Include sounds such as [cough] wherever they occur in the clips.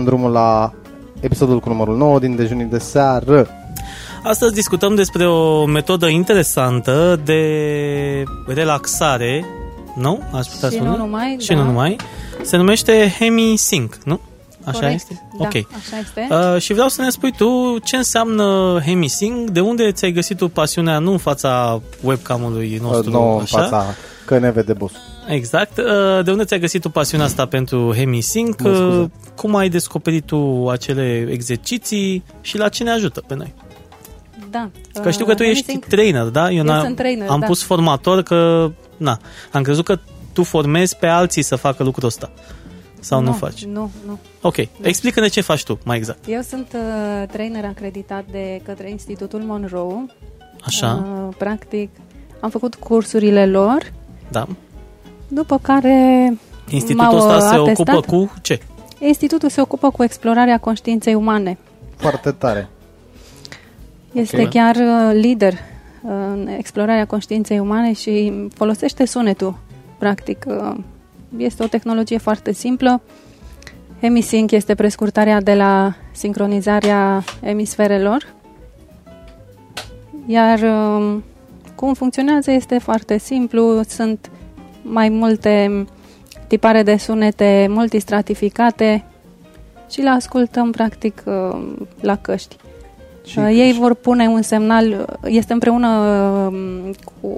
dăm drumul la episodul cu numărul 9 din dejunii de seară. Astăzi discutăm despre o metodă interesantă de relaxare, nu? Aș putea Și spune? nu numai, Și da. nu numai. Se numește HemiSync, nu? Așa Corect? este? Da, ok. așa este. Uh, și vreau să ne spui tu ce înseamnă HemiSync, de unde ți-ai găsit tu pasiunea, nu în fața webcam-ului nostru, Nou în așa? fața că ne vede boss. Exact. Uh, De unde ți-ai găsit tu pasiunea asta pentru HemiSync? Mă scuze. Uh, Cum ai descoperit tu acele exerciții și la ce ne ajută pe noi? da. Că știu că tu Uh, ești Hemi-Sync- trainer, da? Eu n-am- sunt trainer, am da. pus formator că, na, am crezut că tu formezi pe alții să facă lucrul ăsta. Sau nu, faci? Nu, nu. Ok, explică-ne ce faci tu, mai exact. Eu sunt uh, trainer acreditat de către Institutul Monroe. Așa, Uh, practic, am făcut cursurile lor, da. după care Institutul m-au ăsta se atestat. ocupă cu ce? Institutul se ocupă cu explorarea conștiinței umane. Foarte tare. Este Ok. chiar uh, lider în explorarea conștiinței umane și folosește sunetul. Practic, uh, este o tehnologie foarte simplă. Hemisync este prescurtarea de la sincronizarea emisferelor. Iar um, cum funcționează este foarte simplu. Sunt mai multe tipare de sunete multistratificate și le ascultăm practic uh, la căști. Și, Uh, Ei vor pune un semnal, uh, este împreună um, cu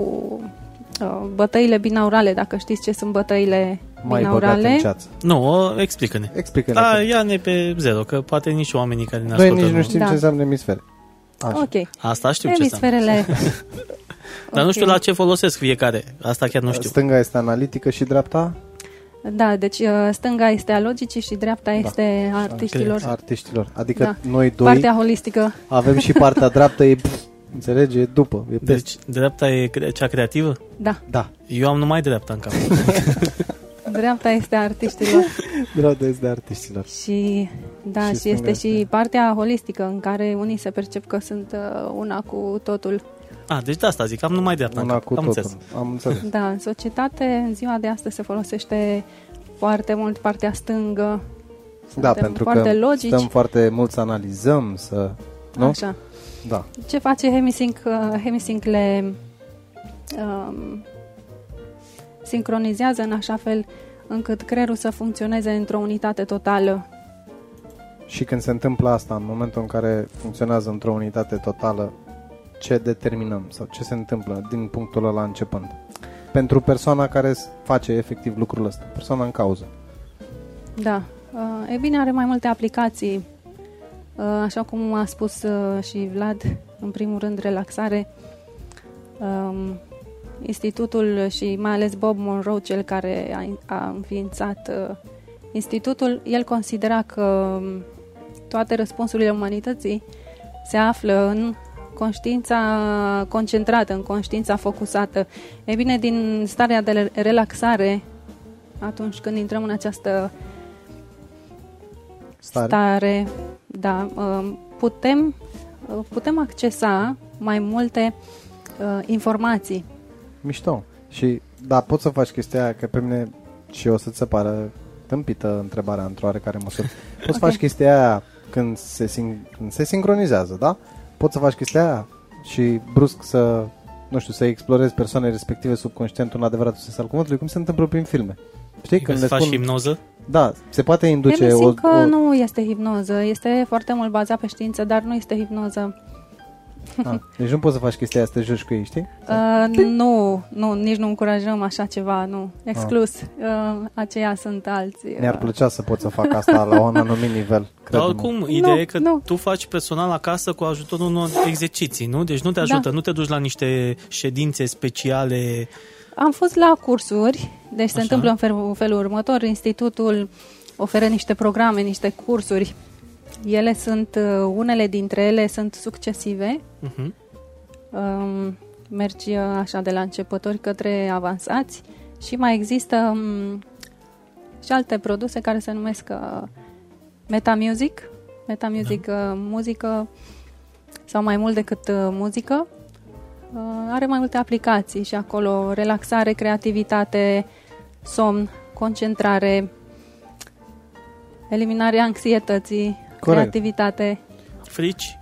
uh, bătăile binaurale, dacă știți ce sunt bătăile mai băgat în binaurale. ceață. Nu, uh, explică-ne. Explică-ne. Da, că ia-ne pe zero, că poate nici oamenii care ne Noi ascultă nici nu știm Da. ce înseamnă emisfere. Așa. Ok. Asta știu ce înseamnă. Emisferele. [laughs] Dar nu știu Ok. la ce folosesc fiecare. Asta chiar nu știu. Stânga este analitică și dreapta Da, deci uh, stânga este a logicii și dreapta este a artiștilor. artiștilor. Adică Da. noi doi Partea holistică. avem și partea [laughs] dreaptă, e, pf, înțelegi, e după, e peste. Deci, dreapta e cre- cea creativă? Da, Da, Eu am numai dreapta în cap. [laughs] dreapta este a artiștilor. dreapta este de artiștilor. Și da, Și și, stânga este este- și partea holistică în care unii se percep că sunt uh, una cu totul. Ah, deci de asta zic, am numai dreapta în Una cap. cu am totul. înțeles. Am înțeles. Da, în societate, în ziua de astăzi se folosește foarte mult partea stângă. Da, Suntem pentru foarte că logici. stăm foarte mult să analizăm, să... Nu? Așa. Da. Ce face Hemisync? Uh, Hemisync le um, sincronizează în așa fel încât creierul să funcționeze într-o unitate totală. Și când se întâmplă asta, în momentul în care funcționează într-o unitate totală, ce determinăm sau ce se întâmplă din punctul ăla începând? Pentru persoana care s- face efectiv lucrul ăsta, persoana în cauză. Da. Uh, e bine, are mai multe aplicații. Uh, așa cum a spus uh, și Vlad, în primul rând, relaxare. Um, institutul și mai ales Bob Monroe, cel care a, a înființat uh, institutul, el considera că um, toate răspunsurile umanității se află în conștiința concentrată, în conștiința focusată. E bine, din starea de relaxare, atunci când intrăm în această Stare. stare, da, um, putem, uh, putem accesa mai multe uh, informații. Mișto. Și da, poți să faci chestia aia, că pe mine și o să-ți se pară tâmpită întrebarea într-o oarecare măsură. [laughs] Poți să Ok. faci chestia aia când se, sin- când se sincronizează, da? Poți să faci chestia aia și brusc să, nu știu, să explorezi persoanele respective subconștient în adevăratul sens al cuvântului, cum se întâmplă prin filme. Știi? Când le faci spun, hipnoză? Da, se poate induce Eu o, simt că o, nu este hipnoză, este foarte mult bazat pe știință, dar nu este hipnoză. A, Deci nu poți să faci chestia aia să te joci cu ei, știi? Uh, nu, nu, nici nu încurajăm așa ceva, nu. Exclus. Uh, aceia sunt alții. Mi-ar uh, plăcea să pot să fac asta la un anumit nivel. Dar crede-mă. oricum, ideea Nu, e că nu. tu faci personal acasă cu ajutorul unor exerciții, nu? Deci nu te ajută, Da. nu te duci la niște ședințe speciale. Am fost la cursuri, deci se Așa. întâmplă în felul, felul următor. Institutul oferă niște programe, niște cursuri. Ele sunt, uh, unele dintre ele sunt succesive. Uh-huh. Um, mergi uh, așa de la începători către avansați și mai există um, și alte produse care se numesc uh, Metamusic. Metamusic, uh, muzică sau mai mult decât uh, muzică. Uh, are mai multe aplicații și acolo relaxare, creativitate, somn, concentrare, eliminarea anxietății, Corect. creativitate, Frici?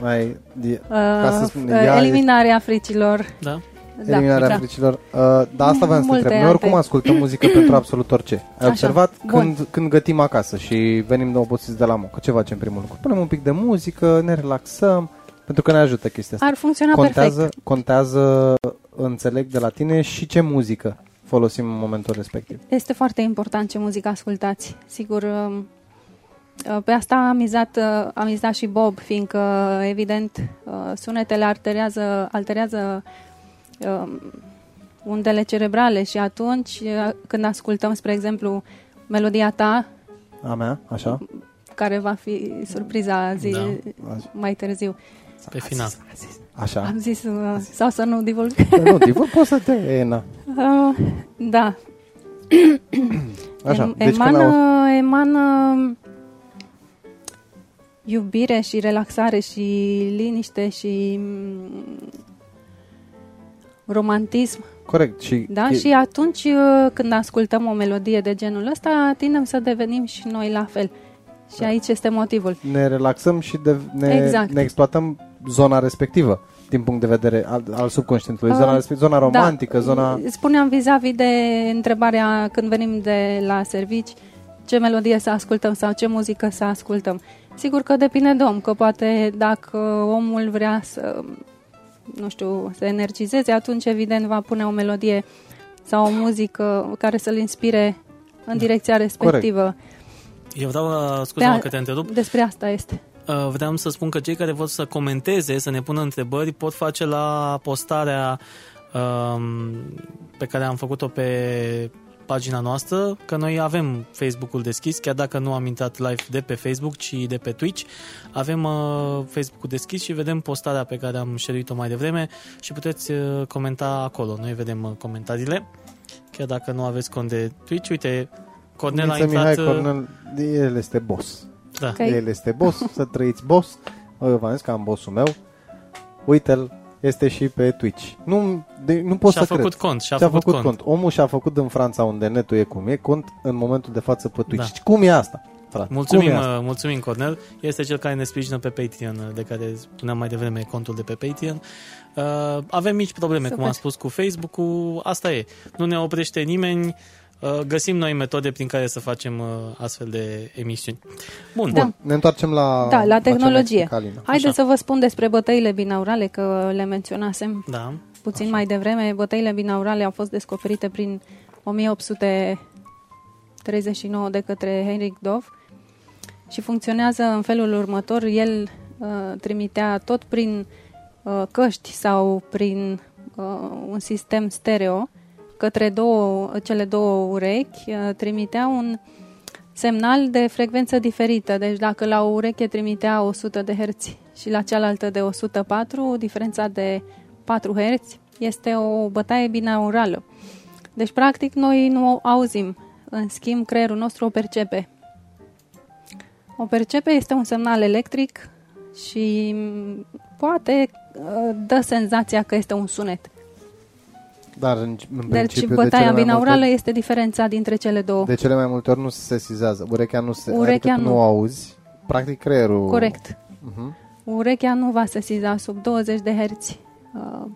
Mai, di- uh, să spun, uh, ea eliminarea fricilor. Da? eliminarea da. fricilor. Uh, dar asta vreau să te Multe întreb. Noi oricum alte. ascultăm muzică [coughs] pentru absolut orice. Ai Așa. observat Bun. când, când gătim acasă și venim de obosiți de la muncă. Ce facem primul lucru? Punem un pic de muzică, ne relaxăm, pentru că ne ajută chestia asta. Ar funcționa Contează, perfect. contează, înțeleg de la tine, și ce muzică folosim în momentul respectiv. Este foarte important ce muzică ascultați. Sigur, um, uh, pe asta a mizat, uh, a mizat și Bob, fiindcă, evident, uh, sunetele alterează, alterează um, undele cerebrale și atunci, uh, când ascultăm, spre exemplu, melodia ta, A mea, așa? care va fi surpriza zi Da. mai târziu. Pe final. Așa. Am zis, uh, sau să nu divulg. nu, divul, poți să te... E, na. [laughs] Uh, da. Așa, Em- deci când emană, au... emană iubire și relaxare și liniște și mm, romantism. Corect. Și, Da? e- Și atunci uh, când ascultăm o melodie de genul ăsta, tindem să devenim și noi la fel. Și aici este motivul. ne relaxăm și de, ne, Exact. ne exploatăm zona respectivă din punct de vedere al, al subconștientului, zona, Uh, respectivă, zona romantică, da. zona... Spuneam vis-a-vis de întrebarea când venim de la servici, ce melodie să ascultăm sau ce muzică să ascultăm. Sigur că depinde de om, că poate dacă omul vrea să, nu știu, să energizeze, atunci evident va pune o melodie sau o muzică care să-l inspire în direcția respectivă. Eu vreau, uh, scuze-mă Pe a- că te întrerup, Despre asta este. Uh, vreau să spun că cei care vor să comenteze, să ne pună întrebări, pot face la postarea um, pe care am făcut-o pe pagina noastră, că noi avem Facebook-ul deschis, chiar dacă nu am intrat live de pe Facebook, ci de pe Twitch. Avem uh, Facebook-ul deschis și vedem postarea pe care am share-o mai devreme și puteți uh, comenta acolo. Noi vedem uh, comentariile, chiar dacă nu aveți cont de Twitch. Uite, Cornel a Niță intrat... Mihai uh, Cornel, el este boss. Da. Ok. El este boss, să trăiți boss. Eu v-am zis că am bossul meu. Uite-l, este și pe Twitch. Nu, de, nu pot și-a să făcut cred. cont, și-a, Și-a făcut, făcut cont. cont. Omul și-a făcut în Franța, unde netul e cum e, cont în momentul de față pe Twitch. Da. Cum e asta, frate? Mulțumim, Cum e asta? uh, mulțumim, Cornel. Este cel care ne sprijină pe Patreon, uh, de care spuneam mai devreme contul de pe Patreon. Uh, avem mici probleme, Super. cum am spus, cu Facebook-ul. Asta e. Nu ne oprește nimeni. Uh, găsim noi metode prin care să facem uh, astfel de emisiuni. Bun, Da. bun. Ne întoarcem la Da, la ce ne tehnologie. explica Alina. Haideți să vă spun despre bătăile binaurale, că le menționasem Da. puțin Așa. mai devreme. Bătăile binaurale au fost descoperite prin 1839 de către Heinrich Dove și funcționează în felul următor. El uh, trimitea tot prin uh, căști sau prin uh, un sistem stereo către două, cele două urechi, uh, trimitea un semnal de frecvență diferită. Deci dacă la o ureche trimitea 100 de Hz și la cealaltă de 104, diferența de 4 Hz este o bătaie binaurală. Deci, practic, noi nu o auzim. În schimb, creierul nostru o percepe. O percepe este un semnal electric și m, poate uh, dă senzația că este un sunet. Dar în, în Deci principiu, de bătaia cele mai binaurală multe, este diferența dintre cele două. de cele mai multe ori nu se sesizează. Urechea nu se... Urechea adică tu nu. nu o auzi. Practic creierul... Corect. Uh-huh. Urechea nu va sesiza sub 20 de Hz. Uh,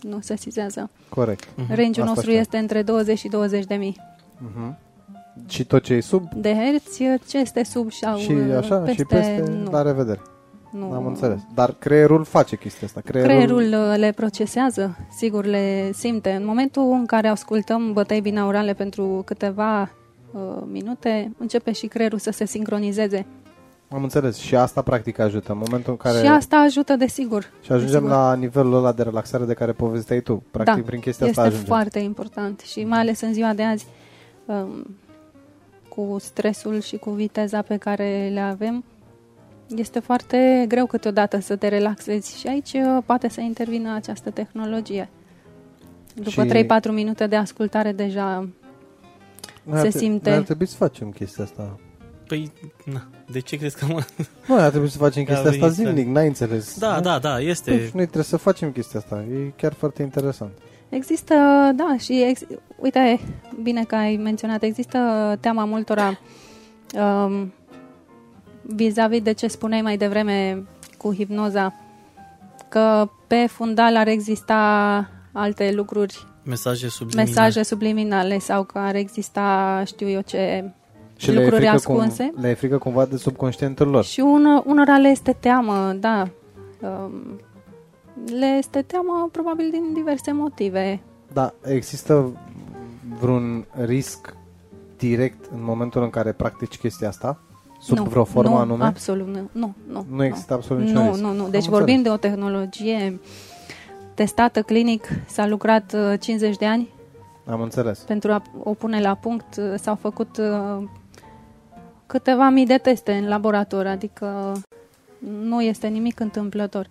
nu sesizează. Corect. Mhm. Range-ul Asta nostru știu. este între 20 și 20 de mii Uh-huh. Și tot ce e sub de herți, ce este sub sau și așa, peste, și peste, nu, la revedere. Nu. Am înțeles. Dar creierul face chestia asta. Creierul, Creierul uh, le procesează, sigur le simte. În momentul în care ascultăm bătăi binaurale pentru câteva uh, minute, începe și creierul să se sincronizeze. Am înțeles. Și asta practic ajută. În momentul în care... Și asta ajută, desigur. și ajungem desigur. la nivelul ăla de relaxare de care povesteai tu. Practic Da, prin chestia este asta ajungem. foarte important și mai ales în ziua de azi um, cu stresul și cu viteza pe care le avem este foarte greu câteodată să te relaxezi și aici uh, poate să intervină această tehnologie. După Și- 3-4 minute de ascultare deja Noi se ar, tre- simte. Noi ar trebui să facem chestia asta. Păi, na, de ce crezi că mă... Noi ar trebui să facem Că a chestia asta venit să- zilnic, n-ai înțeles. Da, nu? da, da, Păi, este... și noi trebuie să facem chestia asta. E chiar foarte interesant. Există, da, și ex, uite, bine că ai menționat, există teama multora Um, vis-a-vis de ce spuneai mai devreme cu hipnoza, că pe fundal ar exista alte lucruri, Mesaje subliminale. mesaje subliminale sau că ar exista, știu eu ce, Și le e, lucruri frică ascunse. cum, le e frică cumva de subconștientul lor. Și unor, unora le este teamă, da. Um, le este teamă probabil din diverse motive. Da, există vreun risc direct în momentul în care practici chestia asta? Sub nu, vreo formă nu, anume? absolut nu. Nu, nu, Nu există absolut niciun nu, risc. nu, nu. Am Deci vorbim înțeles. de o tehnologie testată clinic, s-a lucrat uh, 50 de ani Am înțeles. pentru a o pune la punct. uh, S-au făcut uh, câteva mii de teste în laborator, adică nu este nimic întâmplător.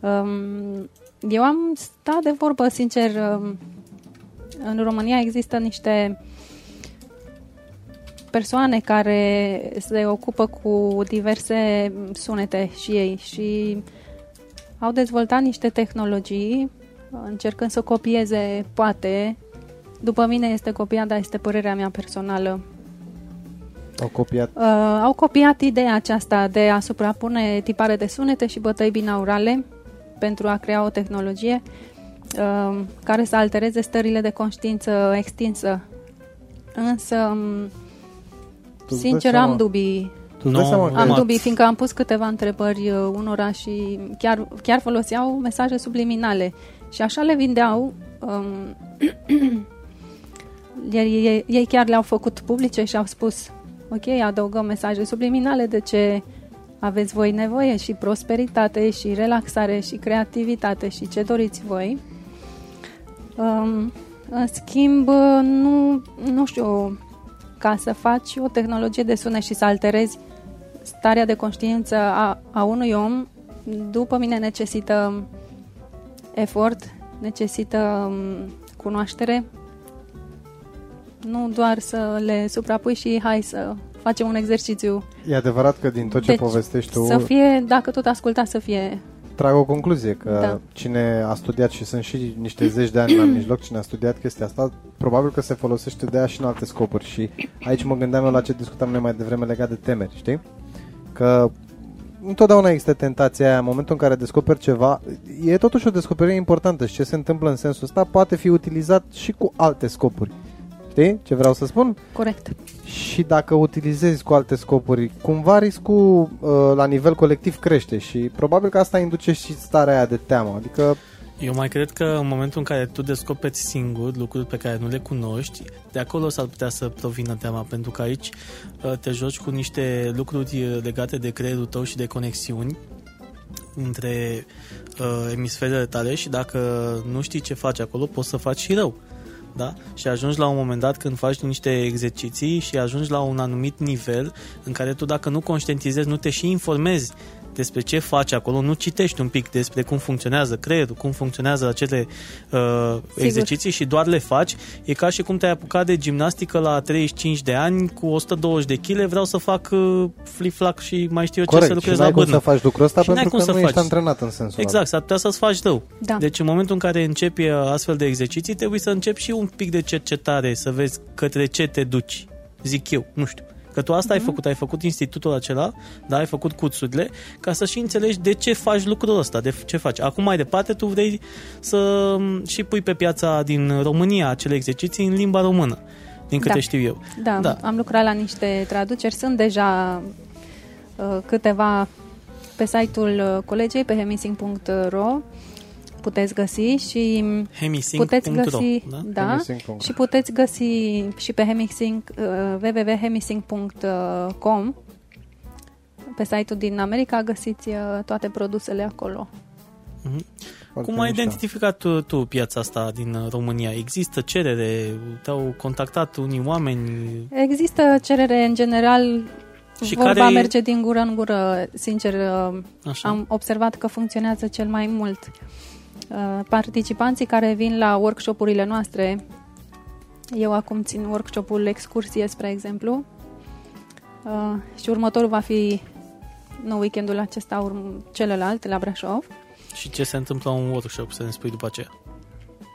Um, Eu am stat de vorbă, sincer, um, în România există niște persoane care se ocupă cu diverse sunete și ei și au dezvoltat niște tehnologii încercând să copieze, poate, după mine este copiat, dar este părerea mea personală. Au copiat. Uh, au copiat ideea aceasta de a suprapune tipare de sunete și bătăi binaurale pentru a crea o tehnologie uh, care să altereze stările de conștiință extinsă. Însă, um, Tu îți dai sincer, seama- am dubii. Tu îți dai Nu, seama că Am Mat. dubii, fiindcă am pus câteva întrebări uh, unora și chiar, chiar foloseau mesaje subliminale. Și așa le vindeau. Um, [clears throat] iar ei, ei chiar le-au făcut publice și au spus ok, adăugăm mesaje subliminale de ce aveți voi nevoie și prosperitate și relaxare și creativitate și ce doriți voi. Um, în schimb, nu, nu știu, ca să faci o tehnologie de sunet și să alterezi starea de conștiință a, a unui om, după mine necesită efort, necesită um, cunoaștere, nu doar să le suprapui și hai să facem un exercițiu. E adevărat că din tot ce Deci, povestești tu, Să fie, dacă tot asculta, să fie trag o concluzie, că Da. cine a studiat și sunt și niște zeci de ani la mijloc, cine a studiat chestia asta, probabil că se folosește de ea și în alte scopuri. Și aici mă gândeam eu la ce discutam noi mai devreme legat de temeri, știi? Că întotdeauna există tentația aia, în momentul în care descoperi ceva, e totuși o descoperire importantă și ce se întâmplă în sensul ăsta poate fi utilizat și cu alte scopuri. Știi ce vreau să spun? corect. Și dacă utilizezi cu alte scopuri, cumva riscul uh, la nivel colectiv crește și probabil că asta induce și starea aia de teamă. Adică, Eu mai cred că în momentul în care tu descoperi singur lucruri pe care nu le cunoști, de acolo s-ar putea să provină teama, pentru că aici uh, te joci cu niște lucruri uh, legate de creierul tău și de conexiuni între uh, emisferele tale și dacă nu știi ce faci acolo, poți să faci și rău. Da? Și ajungi la un moment dat când faci niște exerciții și ajungi la un anumit nivel în care tu dacă nu conștientizezi, nu te și informezi despre ce faci acolo, nu citești un pic despre cum funcționează creierul, cum funcționează acele uh, exerciții și doar le faci, e ca și cum te-ai apucat de gimnastică la 35 de ani cu 120 de kg, vreau să fac uh, flip-flac și mai știu eu ce să corect, și lucrez n-ai la cum să bârnă. faci lucrul ăsta Și n-ai pentru cum că să nu ești faci. antrenat în sensul Exact, s-ar putea să-ți faci rău. Da. Deci în momentul în care începi uh, astfel de exerciții, trebuie să începi și un pic de cercetare, să vezi către ce te duci, zic eu, nu știu. Că tu asta ai făcut, ai făcut institutul acela, da, ai făcut cursurile, ca să și înțelegi de ce faci lucrul ăsta, de ce faci. Acum mai departe tu vrei să m, și pui pe piața din România acele exerciții în limba română, din câte Da. știu eu. Da, Da. am lucrat la niște traduceri. Sunt deja uh, câteva pe site-ul uh, colegiei, pe hemising.ro puteți găsi și Hemisync.ro puteți găsi, da? da, Hemisync.ro. și puteți găsi și pe hemisync, uh, www.hemisync.com pe site-ul din America găsiți uh, toate produsele acolo. Mhm. Foarte Cum ai mișto. identificat tu, tu piața asta din uh, România? Există cerere? Te-au contactat unii oameni? Există cerere în general, Și vorba care e- merge din gură în gură, sincer, uh, Așa. am observat că funcționează cel mai mult. Uh, Participanții care vin la workshopurile noastre, eu acum țin workshopul excursie, spre exemplu, uh, și următorul va fi, nu weekendul acesta, urm- celălalt, la Brașov. Și ce se întâmplă în un workshop, să ne spui după aceea.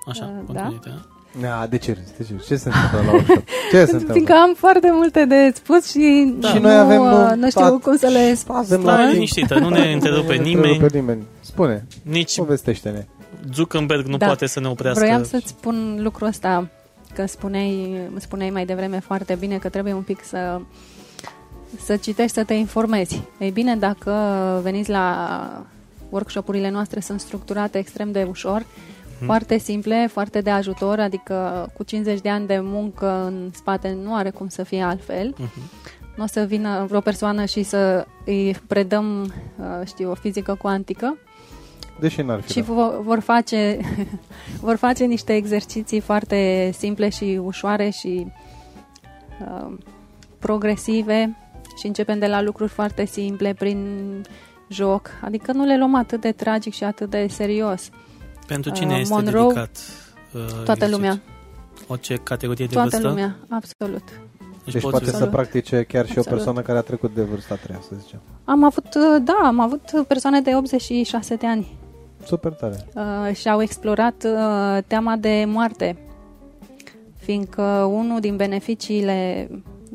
Așa, Uh, continuite, da? Da, de ce râzi? De ce, râzi? ce se întâmplă la workshop? Ce se întâmplă? Fiindcă am foarte multe de spus și, Da. Și nu, noi avem, uh, nu, nu știu stat- cum să le spun. Avem Stai timp. liniștită, nu ne [laughs] întrerupe Nu nimeni, întrerupe nimeni. Spune, nici povestește-ne. Zuckerberg nu Da. poate să ne oprească. Vroiam să-ți spun lucrul ăsta, că spuneai, spuneai mai devreme foarte bine că trebuie un pic să, să citești, să te informezi. Ei bine, dacă veniți la workshopurile noastre, sunt structurate extrem de ușor, foarte simple, foarte de ajutor, adică cu 50 de ani de muncă în spate nu are cum să fie altfel. Mhm. Nu o să vină vreo persoană și să îi predăm, uh, știu, o fizică cuantică, Deși n-ar fi și rău. vo- vor face, [laughs] vor face niște exerciții foarte simple și ușoare și uh, progresive și începem de la lucruri foarte simple prin joc. Adică nu le luăm atât de tragic și atât de serios. Pentru cine Uh, este Monroe, dedicat uh, Toată exercițiul? lumea, Orice categorie de toată vârstă? lumea, absolut. Deci, Deci poți poate să Absolut. practice chiar și o Absolut. persoană care a trecut de vârsta a treia, să zicem. Am avut, uh, da, am avut persoane de 86 de ani Super tare. uh, și au explorat uh, teama de moarte, fiindcă unul din beneficiile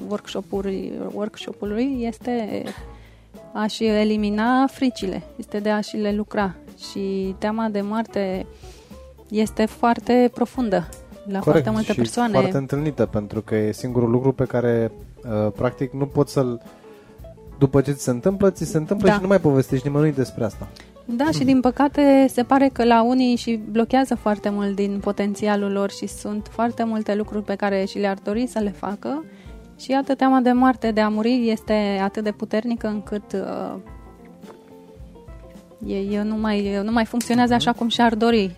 workshop-ului, workshop-ului este a-și elimina fricile, este de a-și le lucra și teama de moarte este foarte profundă la foarte multe și persoane. foarte întâlnită, pentru că e singurul lucru pe care, uh, practic, nu poți să-l... După ce ți se întâmplă, ți se întâmplă Da. și nu mai povestești nimănui despre asta. Da, și din păcate se pare că la unii și blochează foarte mult din potențialul lor și sunt foarte multe lucruri pe care și le-ar dori să le facă și iată teama de moarte, de a muri este atât de puternică încât uh, ei nu mai, nu mai funcționează așa cum și-ar dori.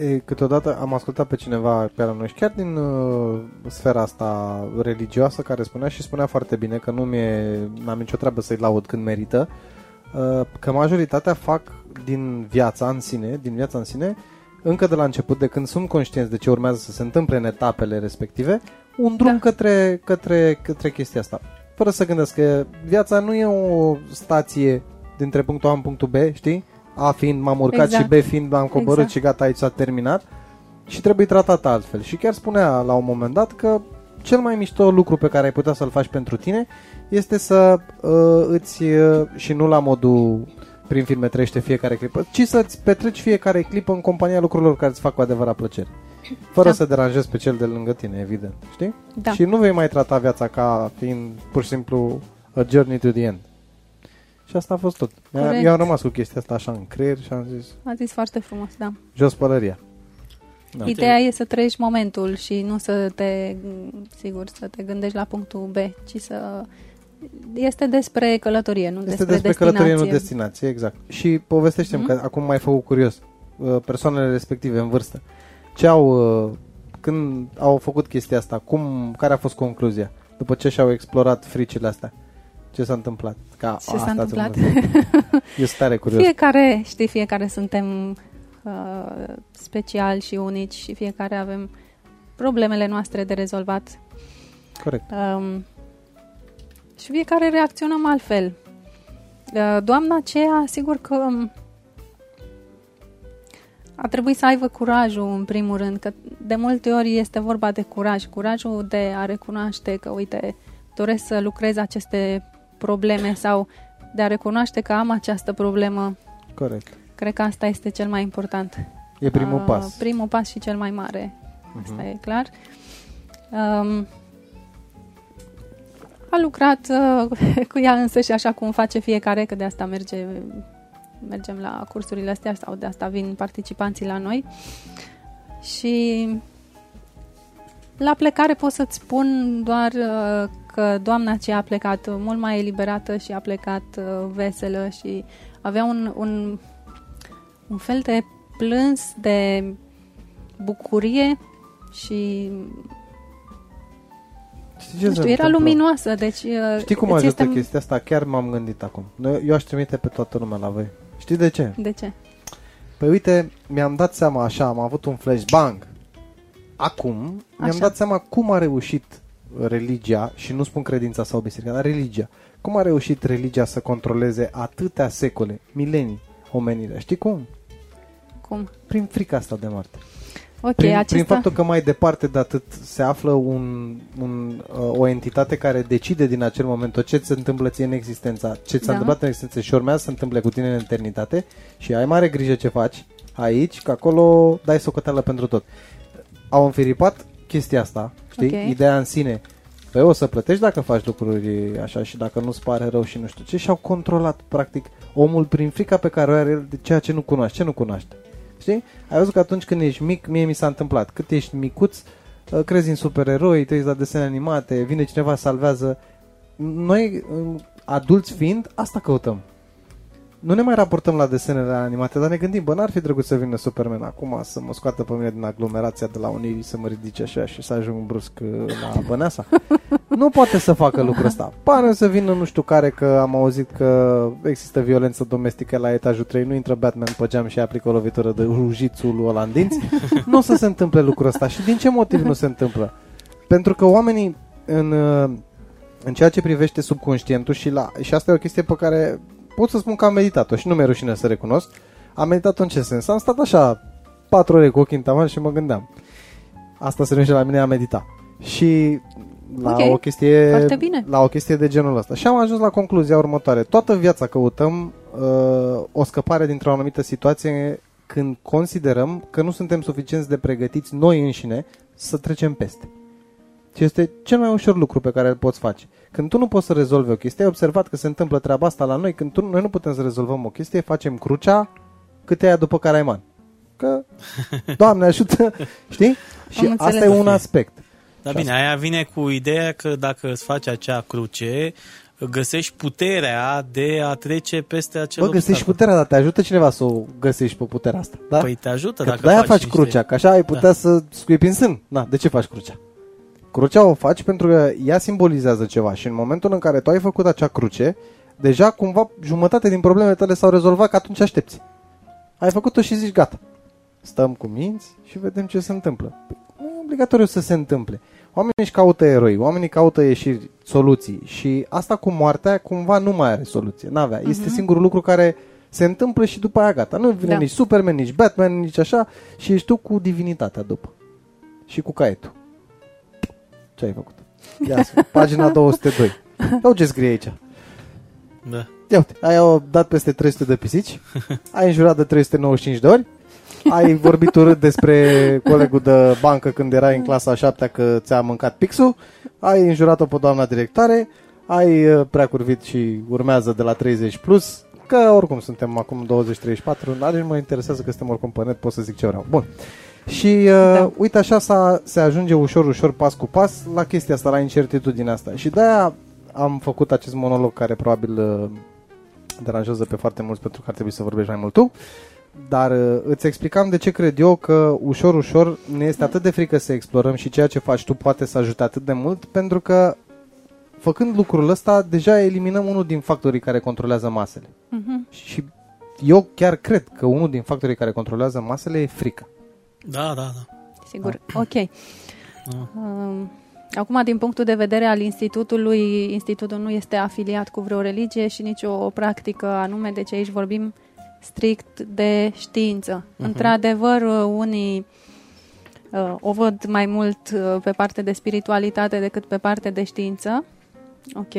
E, câteodată am ascultat pe cineva pe la noi și chiar din uh, sfera asta religioasă care spunea și spunea foarte bine că nu mi-e, n-am nicio treabă să-i laud când merită, uh, că majoritatea fac din viața în sine, din viața în sine, încă de la început, de când sunt conștienți de ce urmează să se întâmple în etapele respective, un drum Da. către, către, către chestia asta. Fără să gândesc că viața nu e o stație dintre punctul A în punctul B, știi? A fiind m-am urcat Exact. și B fiind am coborât Exact. și gata, aici s-a terminat și trebuie tratat altfel. Și chiar spunea la un moment dat că cel mai mișto lucru pe care ai putea să-l faci pentru tine este să uh, îți, uh, și nu la modul prin filme trăiește fiecare clipă, ci să-ți petreci fiecare clipă în compania lucrurilor care îți fac cu adevărat plăcere. Fără Da. să deranjezi pe cel de lângă tine, evident. Știi? Da. Și nu vei mai trata viața ca fiind pur și simplu a journey to the end. Și asta a fost tot. Corect. Eu am rămas cu chestia asta așa în creier și am zis, A zis foarte frumos, da. jos pălăria. Da. Ideea e să trăiești momentul și nu să te, sigur, să te gândești la punctul B, ci să... Este despre călătorie, nu Este despre, despre destinație. călătorie, nu destinație, exact. Și povestește-mi, Mhm. că acum m-ai făcut curios, uh, persoanele respective în vârstă, ce au, uh, când au făcut chestia asta, cum, care a fost concluzia? După ce și-au explorat fricile astea, ce s-a întâmplat? Ca, Ce s-a asta ți-am întâmplat? văzut. [laughs] Eu sunt tare curios. Fiecare, știi, fiecare suntem uh, speciali și unici și fiecare avem problemele noastre de rezolvat. Corect. Um, și fiecare reacționăm altfel. Uh, doamna aceea, sigur că um, a trebuit să aibă curajul, în primul rând, că de multe ori este vorba de curaj. Curajul de a recunoaște că, uite, doresc să lucrez aceste probleme sau de a recunoaște că am această problemă. Corect. Cred că asta este cel mai important. E primul Uh, pas. Primul pas și cel mai mare. Asta Mhm. e clar. Um, a lucrat uh, cu ea însă și așa cum face fiecare, că de asta merge, mergem la cursurile astea sau de asta vin participanții la noi. Și la plecare pot să-ți spun doar uh, că doamna aceea a plecat mult mai eliberată și a plecat uh, veselă și avea un, un, un fel de plâns de bucurie și Știi ce nu se știu, era întâmplă? luminoasă, deci uh, Știi cum îți ajută este- chestia asta? Chiar m-am gândit acum. Noi- Eu aș trimite pe toată lumea la voi. Știi de ce? De ce? Păi uite, mi-am dat seama așa, am avut un flashbang. Acum, mi-am Așa. dat seama cum a reușit religia, și nu spun credința sau biserica, dar religia. Cum a reușit religia să controleze atâtea secole, milenii, omenirea? Știi cum? Cum? Prin frica asta de moarte. Ok, prin, acesta... prin faptul că mai departe de atât se află un, un, uh, o entitate care decide din acel moment tot ce se întâmplă ție în existența, ce ți-a Da. întâmplat în existență și urmează să se întâmple cu tine în eternitate și ai mare grijă ce faci aici, că acolo dai socoteală pentru tot. Au înfiripat chestia asta, știi? Ok. Ideea în sine. Păi o să plătești dacă faci lucruri așa și dacă nu-ți pare rău și nu știu ce și au controlat practic omul prin frica pe care o are el de ceea ce nu cunoaște. Ce nu cunoaște? Știi? Ai văzut că atunci când ești mic, mie mi s-a întâmplat. Cât ești micuț, uh, crezi în supereroi, te uiți la desene animate, vine cineva, salvează. Noi, uh, adulți fiind, asta căutăm. Nu ne mai raportăm la desenele animate, dar ne gândim, bă, n-ar fi drăguț să vină Superman acum să mă scoată pe mine din aglomerația de la Unirii, să mă ridice așa și să ajung brusc uh, la [laughs] Băneasa. nu poate să facă lucrul ăsta. Pare să vină nu știu care că am auzit că există violență domestică la etajul 3, nu intră Batman pe geam și aplică o lovitură de rujițul lui ăla în dinți. [laughs] nu o să se întâmple lucrul ăsta. Și din ce motiv nu se întâmplă? Pentru că oamenii în, uh, în ceea ce privește subconștientul și, la, și asta e o chestie pe care pot să spun că am meditat-o și nu mi-e rușine să recunosc. Am meditat-o în ce sens? Am stat așa patru ore cu ochii în tavan și mă gândeam. Asta se numește la mine a medita. Și la Ok. o chestie Foarte bine. la o chestie de genul ăsta. Și am ajuns la concluzia următoare. Toată viața căutăm uh, o scăpare dintr-o anumită situație când considerăm că nu suntem suficienți de pregătiți noi înșine să trecem peste. Și este cel mai ușor lucru pe care îl poți face. Când tu nu poți să rezolvi o chestie, ai observat că se întâmplă treaba asta la noi, când tu, noi nu putem să rezolvăm o chestie, facem crucea cât aia după care ai man. Că, [laughs] Doamne ajută, știi? Și Am asta e înțeles. un aspect. Dar Și bine, aia vine cu ideea că dacă îți faci acea cruce, găsești puterea de a trece peste acel Bă, găsești obstacol. puterea, dar te ajută cineva să o găsești pe puterea asta. Da? Păi te ajută Că dacă de-aia faci, faci niște- crucea, că așa ai putea Da. să scuipi în sân. Na, de ce faci crucea? Crucea o faci pentru că ea simbolizează ceva și în momentul în care tu ai făcut acea cruce, deja cumva jumătate din problemele tale s-au rezolvat că atunci aștepți. Ai făcut-o și zici gata. Stăm cu minți și vedem ce se întâmplă. Păi, nu e obligatoriu să se întâmple. Oamenii își caută eroi, oamenii caută ieșiri, soluții și asta cu moartea cumva nu mai are soluție. N-avea. Este singurul lucru care se întâmplă și după aia gata. Nu vine Da. nici Superman, nici Batman, nici așa și ești tu cu divinitatea după. Și cu caietul. Ce ai făcut? Ia să, pagina 202. Ia ce scrie aici. Da. Ia uite, ai dat peste 300 de pisici, ai înjurat de 395 de ori, ai vorbit urât despre colegul de bancă când erai în clasa a șaptea că ți-a mâncat pixul, ai înjurat-o pe doamna directoare, ai uh, prea curvit și urmează de la 30 plus, că oricum suntem acum 20-34, n-are mă interesează că suntem oricum pe net, pot să zic ce vreau. Bun. Și uh, da. uite așa s-a, se ajunge ușor, ușor, pas cu pas la chestia asta, la incertitudinea asta. Și de-aia am făcut acest monolog care probabil uh, deranjează pe foarte mulți pentru că ar trebui să vorbești mai mult tu. Dar uh, îți explicam de ce cred eu că ușor, ușor ne este atât de frică să explorăm și ceea ce faci tu poate să ajute atât de mult pentru că făcând lucrul ăsta deja eliminăm unul din factorii care controlează masele. Mhm. Și eu chiar cred că unul din factorii care controlează masele e frica. Da, da, da. Sigur. Ah. Ok. Um, Acum, din punctul de vedere al institutului, institutul nu este afiliat cu vreo religie și nici o practică anume, deci aici vorbim strict de știință. Mhm. Într-adevăr, unii uh, o văd mai mult uh, pe parte de spiritualitate decât pe parte de știință, ok,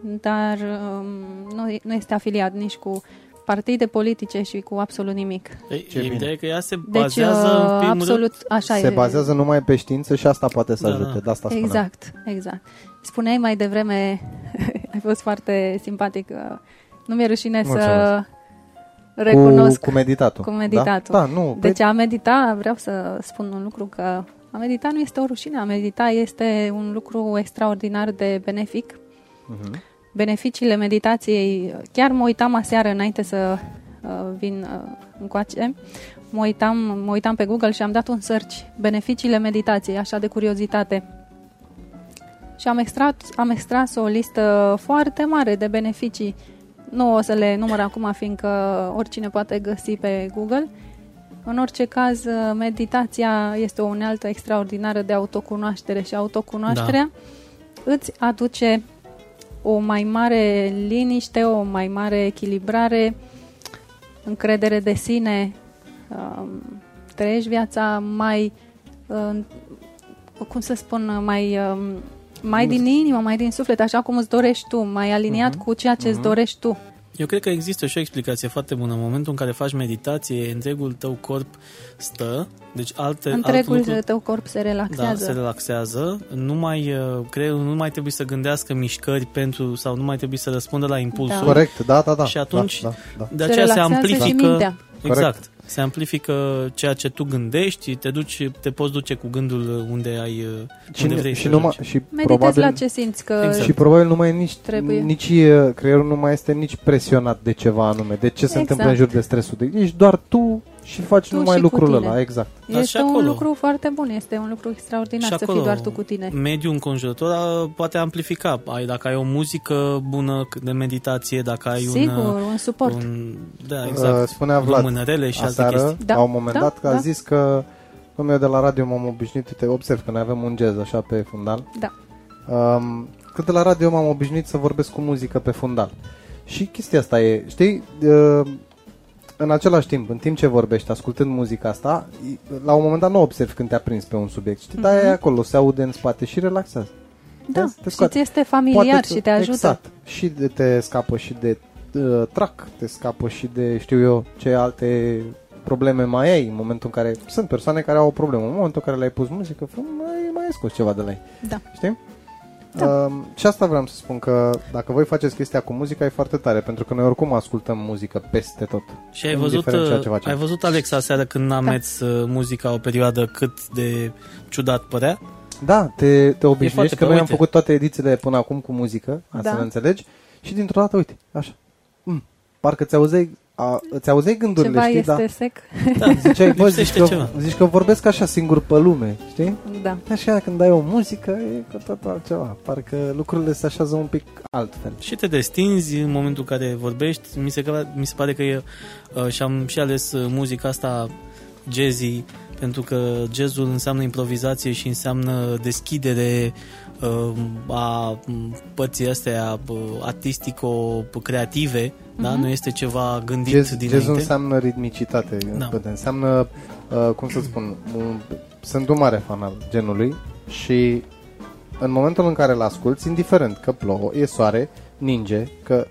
dar um, nu, nu este afiliat nici cu partide politice și cu absolut nimic. Ei, Ce bine. ideea e că ea se Deci, bazează uh, în primul absolut așa Se e. bazează numai pe știință și asta poate să Da, ajute. da. De asta spuneam. Exact, exact. Spuneai mai devreme, [laughs] ai fost foarte simpatic, uh, nu mi-e rușine să Mulțumesc. recunosc. Cu, cu meditatul. Cu meditatul. Da, da nu. Deci a medita, vreau să spun un lucru că a medita nu este o rușine, a medita este un lucru extraordinar de benefic. Mhm. Beneficiile meditației, chiar mă uitam aseară înainte să uh, vin uh, încoace, mă uitam, mă uitam pe Google și am dat un search, beneficiile meditației, așa de curiozitate. Și am extras, am extras o listă foarte mare de beneficii. Nu o să le număr acum, fiindcă oricine poate găsi pe Google. În orice caz, meditația este o unealtă extraordinară de autocunoaștere și autocunoașterea da. îți aduce o mai mare liniște, o mai mare echilibrare, încredere de sine, um, trăiești viața mai, uh, cum să spun, mai, uh, mai din inimă, mai din suflet, așa cum îți dorești tu, mai aliniat Mhm. cu ceea ce îți Mhm. dorești tu. Eu cred că există și o explicație foarte bună. În momentul în care faci meditație, întregul tău corp stă, deci alte, Întregul alt lucru, tău corp se da, relaxează. se relaxează, nu mai, uh, creierul nu mai trebuie să gândească mișcări pentru, sau nu mai trebuie să răspundă la impulsuri. Da. Corect, da, da, da. Și atunci- Da, da, da. De aceea se, relaxează și amplifică mintea. Exact. Se amplifică ceea ce tu gândești, te duci, te poți duce cu gândul unde ai Și, unde nu- vrei și, să numai, duci. și Meditezi probabil, la ce simți că Exact. și probabil nu mai e nici, Trebuie. nici uh, creierul nu mai este nici presionat de ceva anume, de ce se Exact. întâmplă în jur de stresul. De, ești doar tu și faci Tu numai și cu lucrul tine. ăla, exact. Dar este și un acolo. lucru foarte bun, este un lucru extraordinar Și să acolo fii doar tu cu tine. Mediul înconjurător a- poate amplifica. Ai, dacă ai o muzică bună de meditație, dacă ai Sigur, un, un suport. un... Da, Uh, exact. spunea Vlad, Mânărele și alte aseară, chestii. Da, la un moment da, dat, că a da. zis că Dom'le, eu de la radio m-am obișnuit, te observ că noi avem un jazz așa pe fundal. Da. Um, că de la radio m-am obișnuit să vorbesc cu muzică pe fundal. Și chestia asta e, știi, uh, în același timp, în timp ce vorbești, ascultând muzica asta, la un moment dat nu observi când te-a prins pe un subiect. Știi, dar Mhm. e acolo, se aude în spate și relaxează. Da, Te- te și scoate. ți este familiar ți- și te ajută. Exact. Și de, te scapă și de uh, trac, te scapă și de, știu eu, ce alte probleme mai ai în momentul în care... Sunt persoane care au o problemă. În momentul în care le-ai pus muzică, fă, mai, mai ai scos ceva de la ei. Da. Știi? Da. Uh, și asta vreau să spun că dacă voi faceți chestia cu muzica e foarte tare, pentru că noi oricum ascultăm muzică peste tot. Și ai văzut, Indiferent ceea ce uh, facem. ai văzut Alex aseară când am Da. mers uh, muzica o perioadă cât de ciudat părea? Da, te, te obișnuiești foarte că pe- noi am uite. făcut toate edițiile până acum cu muzică, asta Da. să ne înțelegi, și dintr-o dată, uite, așa. Mm, parcă ți auzeai, a, îți auzeai gândurile, Ceva știi? este Da. sec. Da, [laughs] Ziceai, bă, zici lipsește că, ceva. zici că vorbesc așa singur pe lume, știi? Da. Așa când ai o muzică e cu totul altceva. Parcă lucrurile se așează un pic altfel. Și te destinzi în momentul în care vorbești. Mi se, că- mi se pare că e, uh, și am și ales uh, muzica asta jazzy, pentru că jazzul înseamnă improvizație și înseamnă deschidere uh, a m, părții astea uh, artistico-creative, da? Mhm. Nu este ceva gândit Jazz, dinainte. jazzul înseamnă ritmicitate, Da. da. înseamnă, uh, cum să spun, un, sunt un mare fan al genului și în momentul în care îl asculti, indiferent că plouă, e soare, ninge, că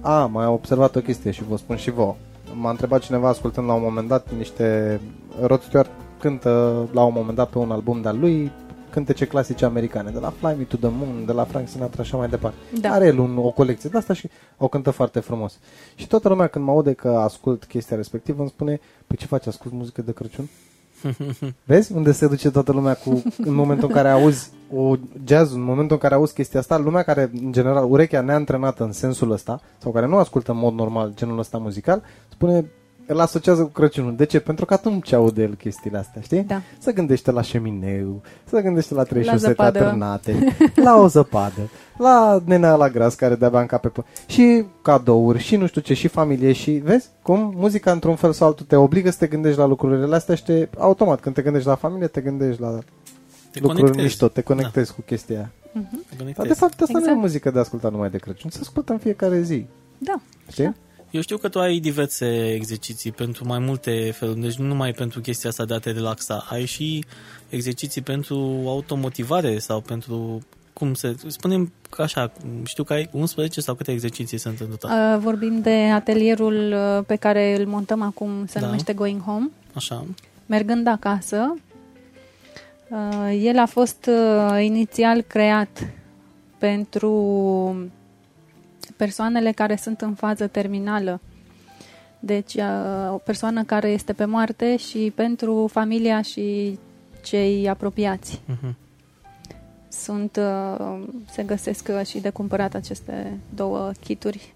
a, mai am observat o chestie și vă spun și vouă. M-a întrebat cineva ascultând la un moment dat niște Rod Stewart cântă la un moment dat pe un album de-al lui cântece clasice americane, de la Fly Me to the Moon, de la Frank Sinatra și așa mai departe. Da. Are el un, o colecție de asta și o cântă foarte frumos. Și toată lumea când mă aude că ascult chestia respectivă îmi spune, păi ce faci, ascult muzică de Crăciun? [laughs] Vezi unde se duce toată lumea cu, în momentul în care auzi o jazz, în momentul în care auzi chestia asta, lumea care, în general, urechea neantrenată în sensul ăsta, sau care nu ascultă în mod normal genul ăsta muzical, spune, îl asociază cu Crăciunul. De ce? Pentru că atunci aude el chestiile astea, știi? Da. Se gândește la șemineu, se gândește la 36 zăpadă. atârnate, la o zăpadă, la nenea la gras care de-abia încape pe... Și cadouri, și nu știu ce, și familie, și vezi cum muzica într-un fel sau altul te obligă să te gândești la lucrurile astea și te, automat, când te gândești la familie, te gândești la Te lucruri conectezi. mișto, te conectezi cu chestia aia. Mhm. Te Dar conectezi. de fapt asta nu Exact. e muzică de ascultat numai de Crăciun, se ascultă în fiecare zi, Da. știi? Eu știu că tu ai diverse exerciții pentru mai multe feluri, deci nu numai pentru chestia asta de a te relaxa, ai și exerciții pentru automotivare sau pentru cum se... Spunem că așa, știu că ai 11 sau câte exerciții sunt în total. Uh, vorbim de atelierul uh, pe care îl montăm acum, se Da. numește Going Home. Așa. Mergând acasă, uh, el a fost uh, inițial creat pentru persoanele care sunt în fază terminală. Deci, uh, o persoană care este pe moarte și pentru familia și cei apropiați. Mhm. Sunt, uh, se găsesc uh, și de cumpărat aceste două kituri.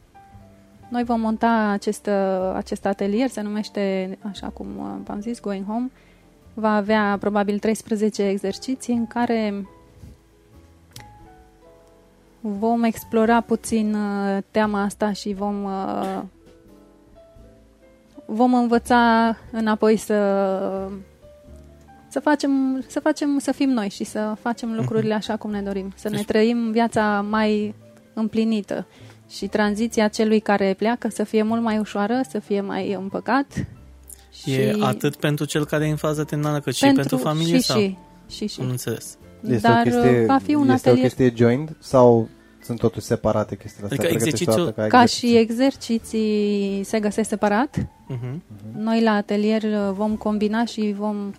Noi vom monta acest, uh, acest atelier, se numește, așa cum uh, v-am zis, Going Home. Va avea probabil 13 exerciții în care vom explora puțin uh, teama asta și vom uh, vom învăța înapoi să să facem, să facem, să fim noi și să facem lucrurile așa cum ne dorim, să ne Deci- trăim viața mai împlinită și tranziția celui care pleacă să fie mult mai ușoară, să fie mai împăcat. Și e atât pentru cel care e în fază terminală, cât și pentru familie? Și, sau? și, și, și. Am înțeles. Este Dar o chestie, va fi un este atelier o chestie joined sau sunt totuși separate chestiile astea? Adică Pregătești exercițiul- o dată Ca exercițiu? și exerciții se găsesc separat. Uh-huh. Noi la atelier uh, vom combina și vom,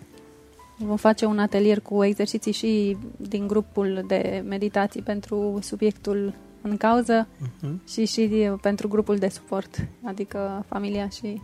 vom face un atelier cu exerciții și din grupul de meditații pentru subiectul în cauză Uh-huh. și și uh, pentru grupul de suport, adică familia și cei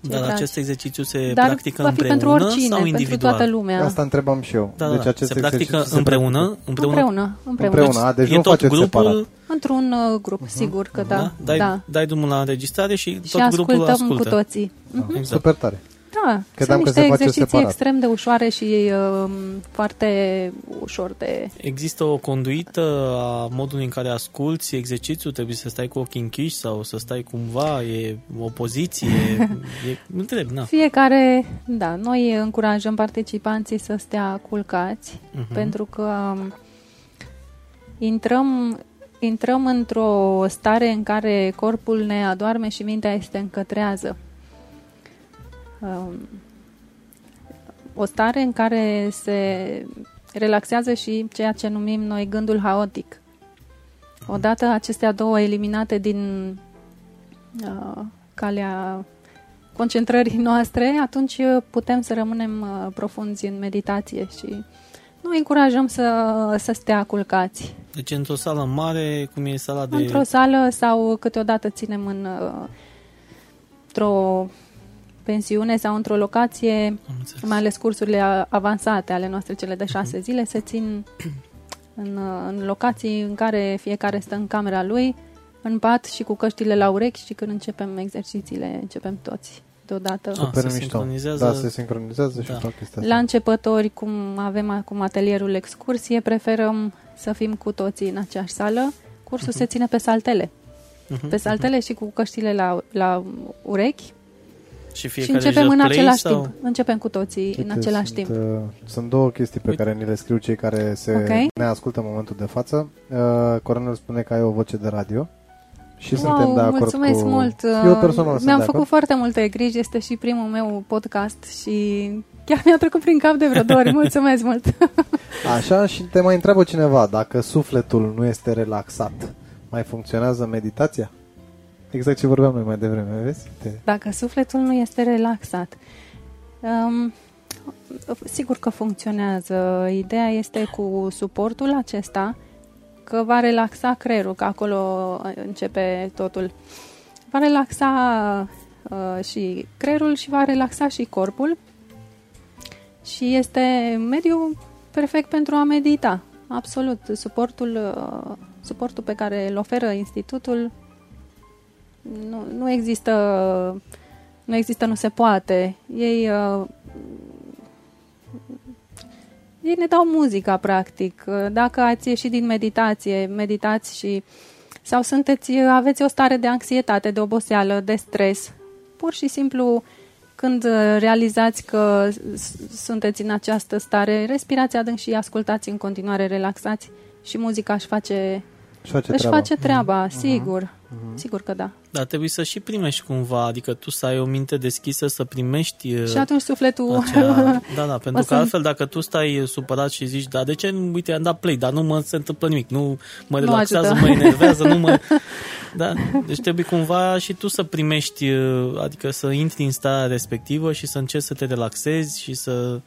Dar dragi. acest exercițiu se Dar practică va fi împreună pentru oricine, sau pentru individual? toată lumea. Asta întrebam și eu. Da, deci da. acest se practică exercițiu se împreună? practică Împreună? Împreună, împreună. Împreună, a, deci e nu tot faceți grupul, separat. Într-un uh, grup, sigur că da. da? Dai, da. dai drumul la înregistrare și Și tot grupul ascultăm ascultă. cu toții. Ah, Exact. Super tare. Da, Credeam sunt că niște se face exerciții separat. extrem de ușoare și um, foarte ușor de... Există o conduită a modului în care asculti exercițiul? Trebuie să stai cu ochii închiși sau să stai cumva? E o poziție? [laughs] e, nu întreb, na. Fiecare, da, noi încurajăm participanții să stea culcați Mhm. pentru că um, intrăm, intrăm într-o stare în care corpul ne adorme și mintea este încătrează. Um, o stare în care se relaxează și ceea ce numim noi gândul haotic. Odată acestea două eliminate din uh, calea concentrării [laughs] noastre, atunci uh, putem să rămânem uh, profunzi în meditație și nu încurajăm să, să stea culcați. Deci într-o sală mare, cum e sala de... Într-o sală sau câteodată ținem în, uh, într-o pensiune sau într-o locație, Am înțeles. mai ales cursurile a- avansate ale noastre, cele de șase zile, se țin în, uh, în locații în care fiecare stă în camera lui, în pat și cu căștile la urechi și când începem exercițiile, începem toți deodată. Ah, Super se mișto. sincronizează. Da, se sincronizează și Da. fac chestia La asta. începători, cum avem acum atelierul excursie, preferăm să fim cu toții în aceeași sală. Cursul se ține pe saltele. Mhm. Pe saltele și cu căștile la, la urechi Și și fiecare începem își dă în play același sau... timp. Începem cu toții în Uite, același sunt, timp. Uh, sunt două chestii pe Uite. care ni le scriu cei care se Ok. ne ascultă în momentul de față. Uh, Coronel spune că ai o voce de radio și wow, suntem de acord mulțumesc cu... mult. Eu personal sunt Mi-am de făcut acord. foarte multe griji, este și primul meu podcast și chiar mi-a trecut prin cap de vreo două ori. Mulțumesc mult! [laughs] Așa și te mai întreabă cineva dacă sufletul nu este relaxat, mai funcționează meditația? Exact ce vorbeam noi mai devreme, vezi? Te... Dacă sufletul nu este relaxat, um, sigur că funcționează. Ideea este cu suportul acesta că va relaxa creierul, că acolo începe totul. Va relaxa uh, și creierul și va relaxa și corpul și este mediul perfect pentru a medita. Absolut. Suportul, uh, suportul pe care îl oferă institutul nu, nu există nu există, nu se poate. Ei uh, ei ne dau muzica practic. Dacă ați ieșit din meditație, meditați și sau sunteți aveți o stare de anxietate, de oboseală, de stres, pur și simplu când uh, realizați că s- sunteți în această stare, respirați adânc și ascultați în continuare, relaxați și muzica își face, Își face își treaba. face treaba, sigur. Mhm. Sigur că da. Dar trebuie să și primești cumva, adică tu să ai o minte deschisă să primești uh, Și atunci sufletul... acea... [laughs] Da, da, pentru O că să- altfel dacă tu stai supărat și zici, da, de ce, nu- uite, am dat play, dar nu mă se întâmplă nimic, nu mă Nu relaxează, ajută. mă enervează, nu mă... [laughs] Da, deci trebuie cumva și tu să primești, uh, adică să intri în starea respectivă și să încerci să te relaxezi și să uh,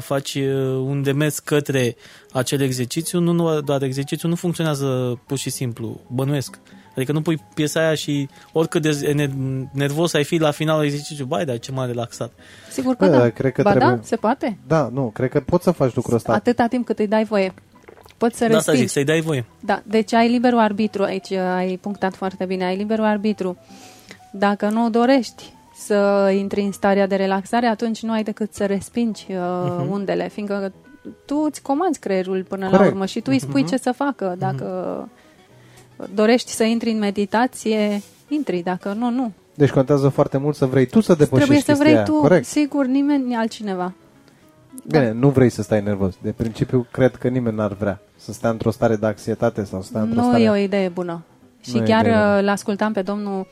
faci uh, un demers către acel exercițiu, nu nu doar exercițiul nu funcționează pur și simplu, bănuiesc. Adică nu pui piesa aia și oricât de ener- nervos ai fi la finalul exercițiului, bai, dar ce m-a relaxat. Sigur că Bă, da. cred că ba trebuie- da, se poate. Da, nu, cred că poți să faci lucrul ăsta. Atâta timp cât îi dai voie. Poți să Da, asta respingi. zic, să-i dai voie. Da, deci ai liberul arbitru aici, ai punctat foarte bine, ai liberul arbitru. Dacă nu dorești să intri în starea de relaxare, atunci nu ai decât să respingi uh, Mhm. undele, fiindcă tu îți comanzi creierul până la Corect. urmă și tu îi spui ce să facă. Dacă dorești să intri în meditație, intri, dacă nu, nu. Deci contează foarte mult să vrei tu să depășești Trebuie să chestia vrei aia. tu, Corect. sigur, nimeni altcineva. Bine, nu vrei să stai nervos. De principiu, cred că nimeni n-ar vrea să stea într-o stare de anxietate sau să stea într-o Nu stare... e o idee bună. Și Nu e chiar idee bună. uh, l-ascultam pe domnul uh,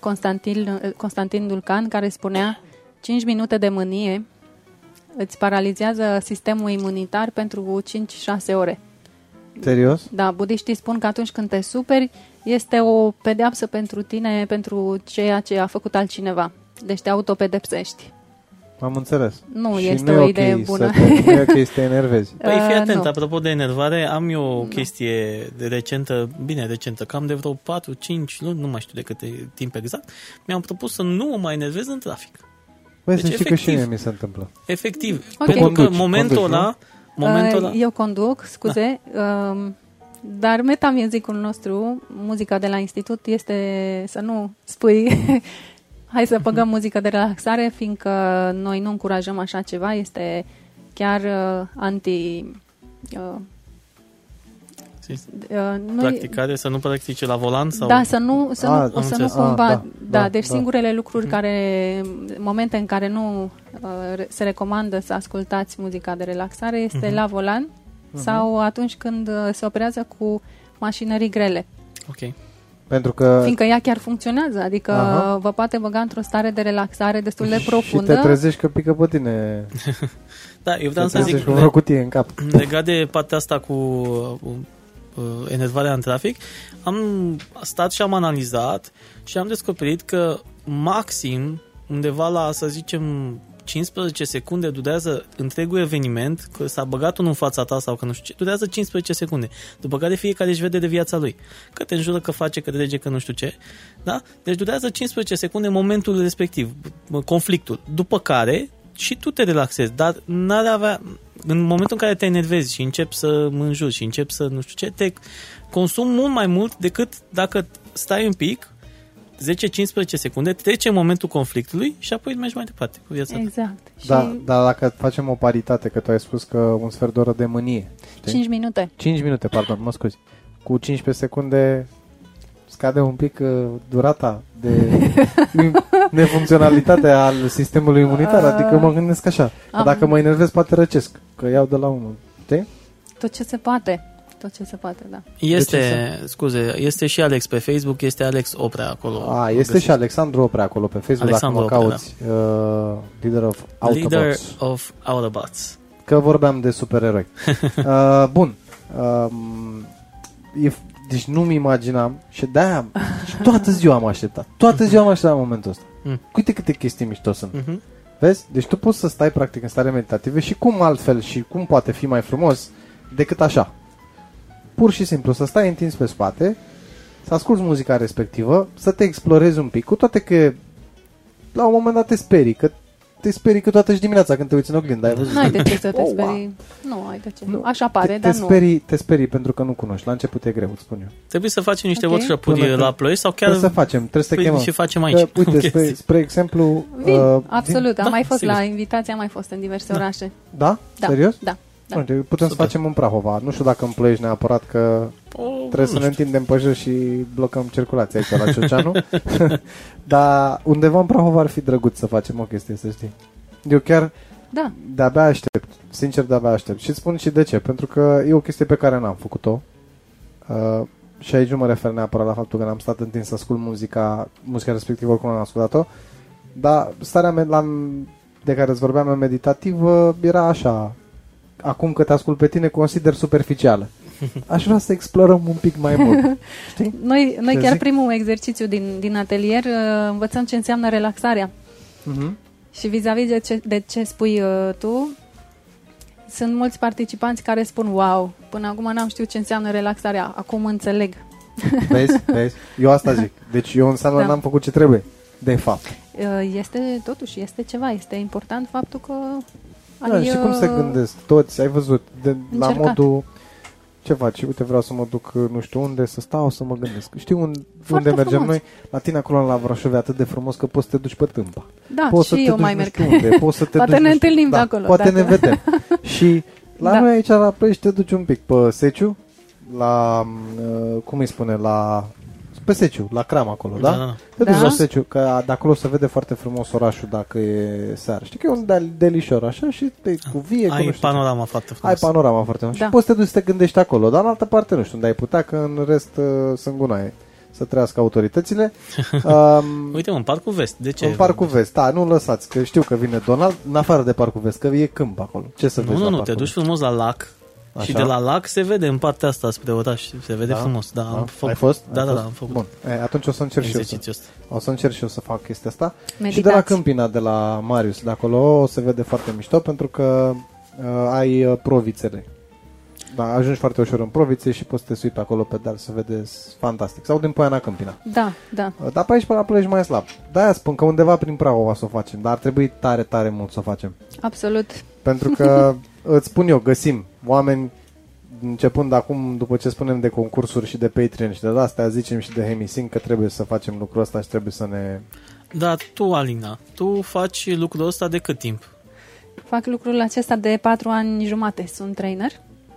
Constantin, uh, Constantin Dulcan care spunea 5 minute de mânie îți paralizează sistemul imunitar pentru 5-6 ore. Serios? Da, budiștii spun că atunci când te superi, este o pedeapsă pentru tine, pentru ceea ce a făcut altcineva. Deci te autopedepsești. Am înțeles. Nu și este nu o e idee ok bună. Să te, nu e ok să te enervezi. Păi fii Uh, atent, nu. apropo de enervare, am eu o chestie de recentă, bine recentă, cam de vreo 4-5 luni, nu mai știu de câte timp exact, mi-am propus să nu mă mai enervez în trafic. Băi, Deci, să știi că și efectiv. mie mi se întâmplă. Efectiv. Ok. Pentru că Conduci, momentul conduci, ăla, momentul ăla, Uh, Eu conduc, scuze, um, dar metamusicul nostru, muzica de la institut, este să nu spui [laughs] hai să băgăm muzică de relaxare, fiindcă noi nu încurajăm așa ceva, este chiar uh, anti... Uh, uh, noi, practicare, să nu practice la volan sau... Da, să nu, să Ah, nu, am să nu înțeles. cumva... Ah, da, da, da, da, deci da. singurele lucruri care, momente în care nu uh, re- se recomandă să ascultați muzica de relaxare este Mhm. la volan sau atunci când uh, se operează cu mașinării grele. Ok. Pentru că Fiindcă ea chiar funcționează, adică Aha. vă poate băga într-o stare de relaxare destul de și profundă. te trezești că pică pe tine. [laughs] Da, eu vreau te să zic, trezești cu vreo cutie în cap. legat de partea asta cu uh, uh, enervarea în trafic, am stat și am analizat și am descoperit că maxim undeva la, să zicem, 15 secunde durează întregul eveniment, că s-a băgat unul în fața ta sau că nu știu ce, durează 15 secunde. După care fiecare își vede de viața lui. Că te înjură, că face, că trece, că nu știu ce. Da? Deci durează 15 secunde momentul respectiv, conflictul. După care și tu te relaxezi, dar n-ar avea, în momentul în care te enervezi și începi să mă înjuri și începi să nu știu ce, te consumi mult mai mult decât dacă stai un pic, 10-15 secunde, trece momentul conflictului și apoi mergi mai departe cu viața ta. Exact. Da, și dar dacă facem o paritate, că tu ai spus că un sfert de oră de mânie. știi? 5 minute. 5 minute, pardon, mă scuzi. Cu 15 secunde scade un pic uh, durata de [laughs] nefuncționalitate al sistemului imunitar. Adică mă gândesc așa, că Am- dacă mă enervez poate răcesc, că iau de la unul. Știi? Tot ce se poate. Tot ce se poate, da. Este, ce scuze, este și Alex pe Facebook, este Alex Oprea acolo. A, Îl este găsești. și Alexandru Oprea acolo pe Facebook, Alexandru dacă mă Oprea, cauți. Uh, leader of Leader Autobots. of Autobots. Că vorbeam de supereroi. [laughs] uh, bun. Um, e, deci nu-mi imaginam și de-aia și toată ziua am așteptat. Toată ziua am așteptat momentul ăsta. Mm. Uite câte chestii mișto sunt. Mhm. Vezi? Deci tu poți să stai practic în stare meditativă și cum altfel și cum poate fi mai frumos decât așa. Pur și simplu să stai întins pe spate, să asculti muzica respectivă, să te explorezi un pic, cu toate că la un moment dat te sperii, că te sperii că toată și dimineața când te uiți în oglindă, ai văzut? Nu ai de ce să te Oh, sperii. Nu ai de ce. Nu. Așa pare, te, dar te nu. sperii, te sperii pentru că nu cunoști. La început e greu, îți spun eu. Trebuie să facem niște Ok. workshop-uri Până la când- ploi sau chiar Trebuie să facem, trebuie să te păi, chemăm. și facem aici. Că, uite, [laughs] spre, chestii. spre exemplu... Vin, uh, absolut. Am Da, mai fost sigur. la invitație, am mai fost în diverse Da. orașe. Da? Da. Serios? Da. Da. Uite, putem Super. să facem în Prahova. Nu știu dacă în Ploiești neapărat că O, trebuie nu să ne știu. întindem pe jos și blocăm circulația aici la Cioceanu. [laughs] Dar undeva în Prahova ar fi drăguț să facem o chestie, să știi. Eu chiar Da. de-abia aștept. Sincer, de-abia aștept. Și îți spun și de ce. Pentru că e o chestie pe care n-am făcut-o. Uh, și aici nu mă refer neapărat la faptul că n-am stat întins să ascult muzica, muzica respectivă, oricum n-am ascultat-o. Dar starea me- la, de care îți vorbeam în meditativă era așa. Acum că te ascult pe tine, consider superficială. Aș vrea să explorăm un pic mai mult. [laughs] Știi? Noi, noi Ce chiar zic? primul exercițiu din, din atelier uh, învățăm ce înseamnă relaxarea. Mhm. Și vis-a-vis de ce, de ce spui uh, tu, sunt mulți participanți care spun wow, până acum n-am știut ce înseamnă relaxarea, acum înțeleg. Vezi? Vezi? [laughs] Eu asta zic. Deci eu înseamnă Da. n-am făcut ce trebuie. De fapt. Uh, Este, totuși, este ceva, este important faptul că Da, ai, și cum se uh, gândesc toți, ai văzut, de, la încercat. modul ce faci? Uite, vreau să mă duc nu știu unde, să stau, să mă gândesc. Știi un, unde mergem frumos. noi? La tine acolo la Brașov e atât de frumos că poți să te duci pe tâmpa. Da, poți să și te eu duci mai nu merg. știu unde, poți să te [laughs] Poate duci, ne nu știu- întâlnim de da, acolo, Poate dacă- ne vedem. [laughs] și la Da. noi aici la Ploiești te duci un pic pe Seciu, la, uh, cum îi spune, la pe Seciu, la Cram acolo, da? Da, da, da. Te duci Da. la Seciu, că de acolo se vede foarte frumos orașul dacă e seară. Știi că e un del- delișor așa și te cu vie, cu nu Ai știu ce. panorama foarte Ai frumos. panorama foarte mult. Da. Și poți să te duci să te gândești acolo, dar în altă parte nu știu unde ai putea, că în rest uh, sunt gunoaie. să trăiască autoritățile. [laughs] Um, Uite, în Parcul Vest. De ce? în Parcul Vest, da, nu lăsați, că știu că vine Donald, în afară de Parcul Vest, că e câmp acolo. Ce să Nu, vezi nu, la nu, Parcul te duci Vest? frumos la lac Așa? și de la lac se vede în partea asta spre oraș. Se vede Da? frumos. Da, am Da? făcut. Ai fost? Da, Ai da, fost? da, am făcut. Bun, e, atunci o să încerc și eu să, exercițiul ăsta. o să încerc și eu să fac chestia asta. Și Meditați. de la Câmpina, de la Marius, de acolo, o se vede foarte mișto pentru că uh, ai uh, provițele. Da, ajungi foarte ușor în provițe și poți să te sui pe acolo pe deal să vezi fantastic. Sau din Poiana Câmpina. Da, da. Uh, Dar pe aici pe la Ploiești mai slab. De-aia spun că undeva prin Prahova să o facem, dar ar trebui tare, tare mult să o facem. Absolut. Pentru că, [laughs] îți spun eu, găsim oameni, începând acum, după ce spunem de concursuri și de Patreon și de astea, zicem și de Hemisync că trebuie să facem lucrul ăsta și trebuie să ne... Da, tu, Alina, tu faci lucrul ăsta de cât timp? Fac lucrul acesta de patru ani jumate. Sunt trainer.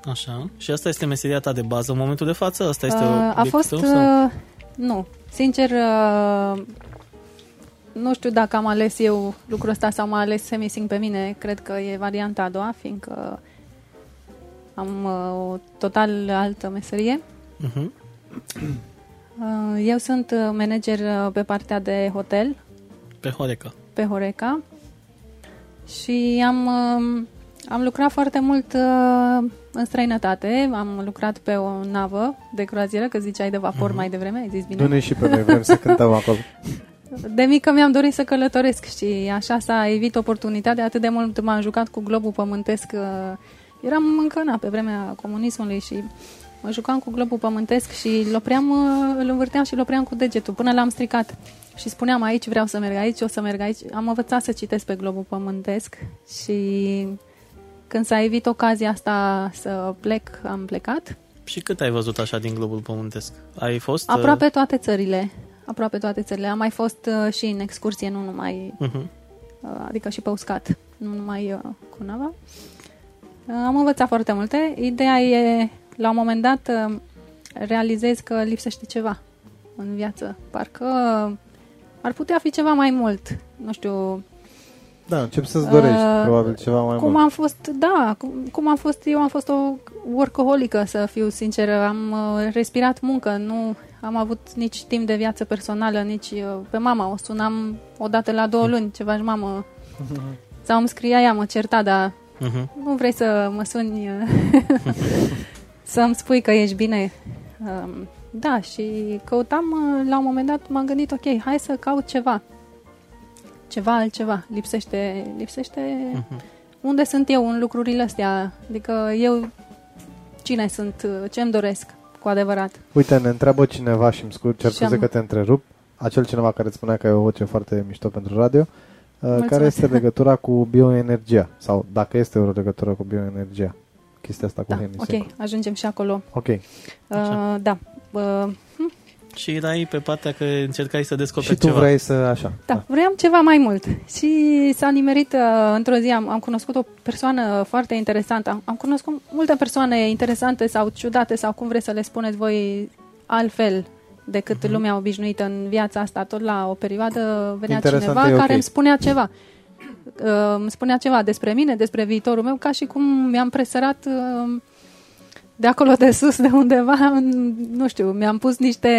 Așa. Și asta este meseria ta de bază în momentul de față? Asta este Uh, a obiectul fost... tău, sau? Uh, nu. Sincer, uh, nu știu dacă am ales eu lucrul ăsta sau m-a ales semising pe mine. Cred că e varianta a doua, fiindcă am uh, o total altă meserie. Mhm. Uh, eu sunt uh, manager uh, pe partea de hotel Pe Horeca. pe Horeca și am, uh, am lucrat foarte mult uh, în străinătate. Am lucrat pe o navă de croazieră, că ziceai de vapor mai devreme, ai zis bine? Nu ne și pe noi, vrem să cântăm acolo. [laughs] De mică mi-am dorit să călătoresc și așa s-a evit oportunitatea. Atât de mult m-am jucat cu globul pământesc. Uh, Eram încă na, pe vremea comunismului și mă jucam cu globul pământesc și îl opream, uh, îl învârteam și îl opream cu degetul până l-am stricat. Și spuneam aici vreau să merg aici, o să merg aici. Am învățat să citesc pe globul pământesc și când s-a evit ocazia asta să plec, am plecat. Și cât ai văzut așa din globul pământesc? Ai fost... uh, Aproape toate țările. Aproape toate țările. Am mai fost uh, și în excursie, nu numai Uh-huh. Uh, adică și pe uscat, nu numai uh, cu nava. Uh, Am învățat foarte multe. Ideea e, la un moment dat, uh, realizez că lipsește ceva în viață. Parcă ar putea fi ceva mai mult. Nu știu, Da, încep să-ți dorești, Uh, probabil, ceva mai cum mult. am fost, da, cum, cum am fost, eu am fost o workaholică, să fiu sinceră. Am uh, respirat muncă, nu am avut nici timp de viață personală, nici uh, pe mama. O sunam o dată la două luni, ceva mamă. [laughs] Sau îmi scria ea, mă certa, dar Uh-huh. nu vrei să mă suni [laughs] să-mi spui că ești bine. Um, Da, și căutam, uh, la un moment dat m-am gândit, ok, hai să caut ceva. Ceva altceva. Lipsește, lipsește Mhm. unde sunt eu în lucrurile astea. Adică eu cine sunt, uh, ce îmi doresc cu adevărat. Uite, ne întreabă cineva și îmi scu- cer Și scuze am- că te întrerup. Acel cineva care îți spunea că ai o voce foarte mișto pentru radio. uh, Mulțumesc. Care este [laughs] legătura cu bioenergia? Sau dacă este o legătură cu bioenergia? Chestia asta cu Da, Hennessy. ok, ajungem și acolo. Ok. Uh, Așa. da, uh, Și erai pe partea că încercai să descoperi Și tu ceva. vrei să așa. Da, vreau ceva mai mult. Și s-a nimerit uh, într-o zi, am, am cunoscut o persoană foarte interesantă. Am, am cunoscut multe persoane interesante sau ciudate sau cum vreți să le spuneți voi altfel decât Mhm. lumea obișnuită în viața asta. Tot la o perioadă venea Interesant cineva e ok. care îmi spunea ceva. Uh, îmi spunea ceva despre mine, despre viitorul meu, ca și cum mi-am presărat uh, de acolo de sus, de undeva, în- nu știu, mi-am pus niște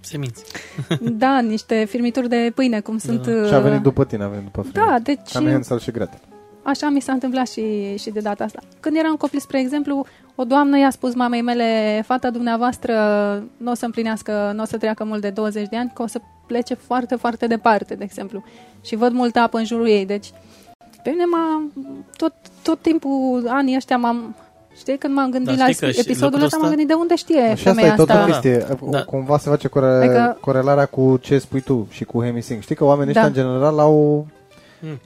Seminți. [laughs] da, niște firmituri de pâine, cum sunt... Da. Și a venit după tine, a venit după Fred. Da, deci Ca în Hansel și Gretel. așa mi s-a întâmplat și, și de data asta. Când eram copil, spre exemplu, o doamnă i-a spus mamei mele, fata dumneavoastră nu o să împlinească, nu o să treacă mult de 20 de ani, că o să plece foarte, foarte departe, de exemplu. Și văd multă apă în jurul ei, deci pe mine m-a, tot, tot timpul, anii ăștia m-am, știi, când m-am gândit Dar la știi că și episodul lucrul ăsta, m-am ăsta- gândit de unde știe Și asta femeia e tot o asta. chestie. Da. Cumva se face core- Adică- corelarea cu ce spui tu și cu Hemisync. Știi că oamenii Da. ăștia, în general, au... Hmm.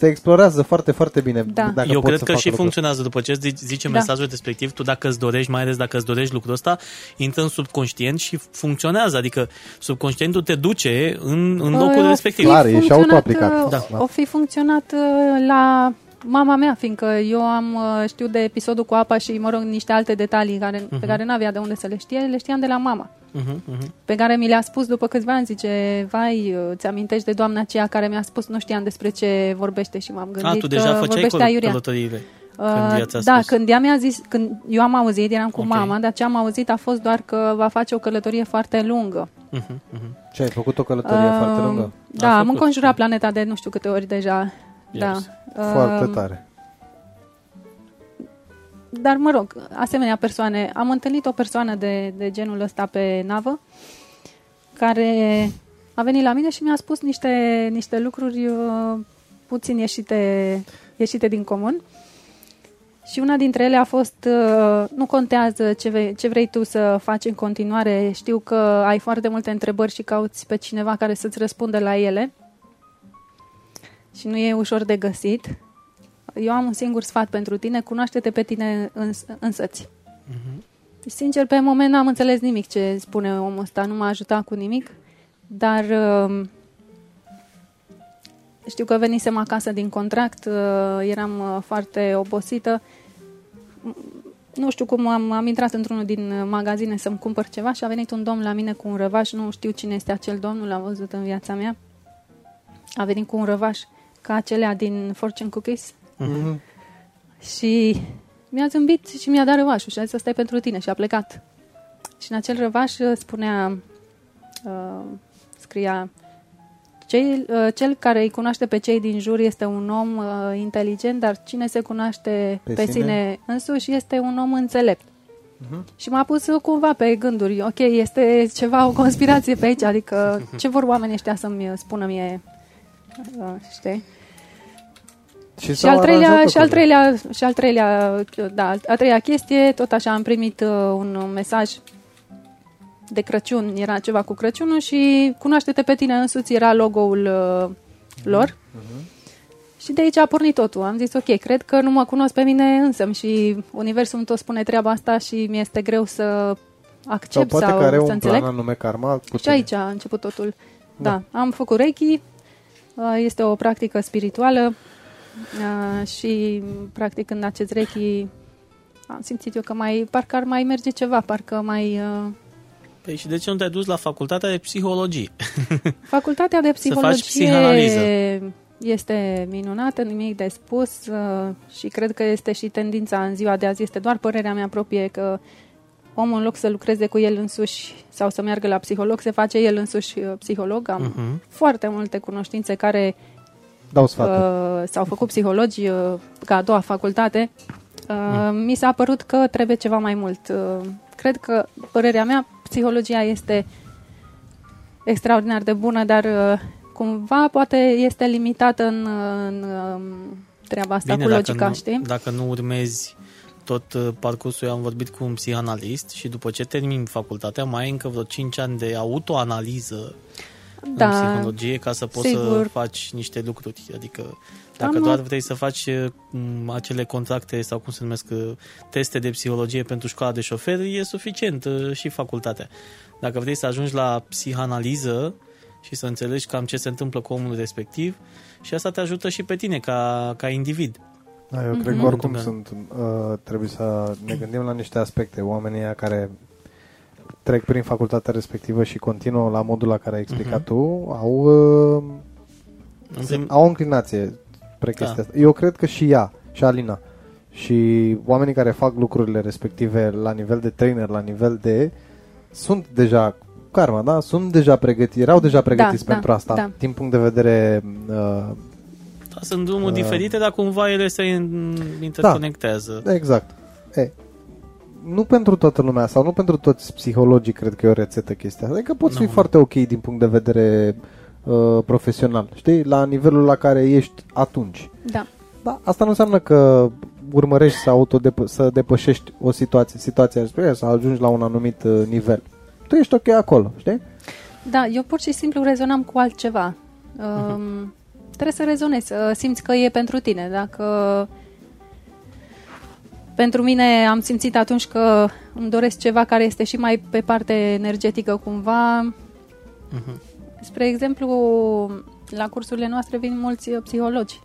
Te explorează foarte, foarte bine. Da. Dacă Eu pot cred să că facă și lucrul ăsta. funcționează după ce îți zice- zice Da. mesajul respectiv, tu dacă îți dorești, mai ales dacă îți dorești lucrul ăsta, intră în subconștient și funcționează, adică subconștientul te duce în, în locul Păi, o respectiv. fi Clar, e și funcționat, autoaplicat. uh, Da. O fi funcționat uh, la mama mea, fiindcă eu am uh, știu de episodul cu apa și, mă rog, niște alte detalii care, pe Mhm. care n-avea de unde să le știe, le știam de la mama. Mhm, mhm. Pe care mi le-a spus după câțiva ani, zice, vai, uh, ți-amintești de doamna aceea care mi-a spus, nu știam despre ce vorbește și m-am A, gândit tu că deja făceai vorbește căl- aiurea. călătoriile. Când ea ți-a da, spus? când ea mi-a zis, când eu am auzit, eram cu Ok. mama, dar ce am auzit a fost doar că va face o călătorie foarte lungă. Mhm, mhm. Ce, ai făcut o călătorie Uh, foarte lungă? Da, A am făcut. înconjurat planeta de nu știu câte ori deja. Da. Yes. Foarte Uh, tare. Dar, mă rog, asemenea persoane, am întâlnit o persoană de, de genul ăsta pe navă care a venit la mine și mi-a spus niște, niște lucruri uh, puțin ieșite, ieșite din comun. Și una dintre ele a fost, uh, nu contează ce, vei, ce vrei tu să faci în continuare, știu că ai foarte multe întrebări și cauți pe cineva care să-ți răspundă la ele și nu e ușor de găsit. Eu am un singur sfat pentru tine, cunoaște-te pe tine îns- însăți. Mhm. Și, Sincer, pe moment n-am înțeles nimic ce spune omul ăsta, nu m-a ajutat cu nimic, dar uh, știu că venisem acasă din contract, uh, eram uh, foarte obosită, M- nu știu cum am, am intrat într-unul din uh, magazine să-mi cumpăr ceva și a venit un domn la mine cu un răvaș, nu știu cine este acel domn, nu l-am văzut în viața mea, a venit cu un răvaș ca acelea din Fortune Cookies, Mhm. și mi-a zâmbit și mi-a dat răvașul și a zis, ăsta e pentru tine și a plecat. Și în acel răvaș uh, spunea, uh, scria, cei, uh, cel care îi cunoaște pe cei din jur este un om uh, inteligent, dar cine se cunoaște Pe pe, sine? sine însuși este un om înțelept. Mhm. Și m-a pus uh, cumva pe gânduri, ok, este ceva, o conspirație pe aici, adică [laughs] ce vor oamenii ăștia să-mi spună mie, uh, știi? Și s-au al, treilea, aranjat și al lucrurile. treilea, și al treilea, da, a treia chestie, tot așa am primit uh, un mesaj de Crăciun, era ceva cu Crăciunul și cunoaște-te pe tine însuți, era logo-ul uh, lor. Și de aici a pornit totul. Am zis, ok, cred că nu mă cunosc pe mine însă și Universul îmi tot spune treaba asta și mi este greu să Sau accept poate sau că are să un înțeleg. plan anume karma cu Și tine. aici a început totul. Da, am făcut Reiki, uh, este o practică spirituală uh, și practic când acest Reiki am simțit eu că mai, parcă ar mai merge ceva, parcă mai... uh, Păi și de ce nu te-ai dus la facultatea de psihologie? [laughs] Facultatea de faci psihologie psihanaliză. este minunată, nimic de spus uh, și cred că este și tendința în ziua de azi, este doar părerea mea proprie că omul în loc să lucreze cu el însuși sau să meargă la psiholog, se face el însuși uh, psiholog. Am Mhm. foarte multe cunoștințe care Dau sfaturi. uh, s-au făcut psihologi uh, ca a doua facultate. Uh, Mi s-a părut că trebuie ceva mai mult. Uh, cred că, părerea mea, psihologia este extraordinar de bună, dar uh, cumva poate este limitată în, în um, treaba asta Bine, cu dacă logica, nu, știi? dacă nu urmezi tot uh, parcursul, eu am vorbit cu un psihanalist și după ce termin facultatea, mai ai încă vreo 5 ani de autoanaliză în psihologie ca să poți să sigur. faci niște lucruri. Adică dacă Am- doar vrei să faci uh, m, acele contracte sau cum se numesc uh, teste de psihologie pentru școala de șofer, e suficient uh, și facultatea. Dacă vrei să ajungi la psihanaliză și să înțelegi cam ce se întâmplă cu omul respectiv și asta te ajută și pe tine ca, ca individ. Da, eu cred Mhm. că oricum Da. sunt, uh, trebuie să ne gândim la niște aspecte. Oamenii ăia care trec prin facultatea respectivă și continuă la modul la care ai explicat Mhm. tu, au, uh, În se- prim- au o înclinație spre Da. chestia asta. Eu cred că și ea, și Alina, și oamenii care fac lucrurile respective la nivel de trainer, la nivel de... sunt deja karma, da? Sunt deja pregătiți, erau deja pregătiți da, pentru asta, da. din punct de vedere uh, Da, sunt drumuri Uh, diferite, dar cumva ele se in- interconectează. Exact. E, nu pentru toată lumea sau nu pentru toți psihologii cred că e o rețetă chestia asta. Adică poți fi Nu. foarte ok din punct de vedere uh, profesional, știi? La nivelul la care ești atunci. Da. Da, asta nu înseamnă că urmărești să, autodepă- să depășești o situație, situația respectivă, să ajungi la un anumit uh, nivel. Tu ești ok acolo, știi? Da, eu pur și simplu rezonam cu altceva. Um, trebuie să rezonezi, să simți că e pentru tine. Dacă pentru mine am simțit atunci că îmi doresc ceva care este și mai pe parte energetică cumva. Mhm. Spre exemplu, la cursurile noastre vin mulți uh, psihologi.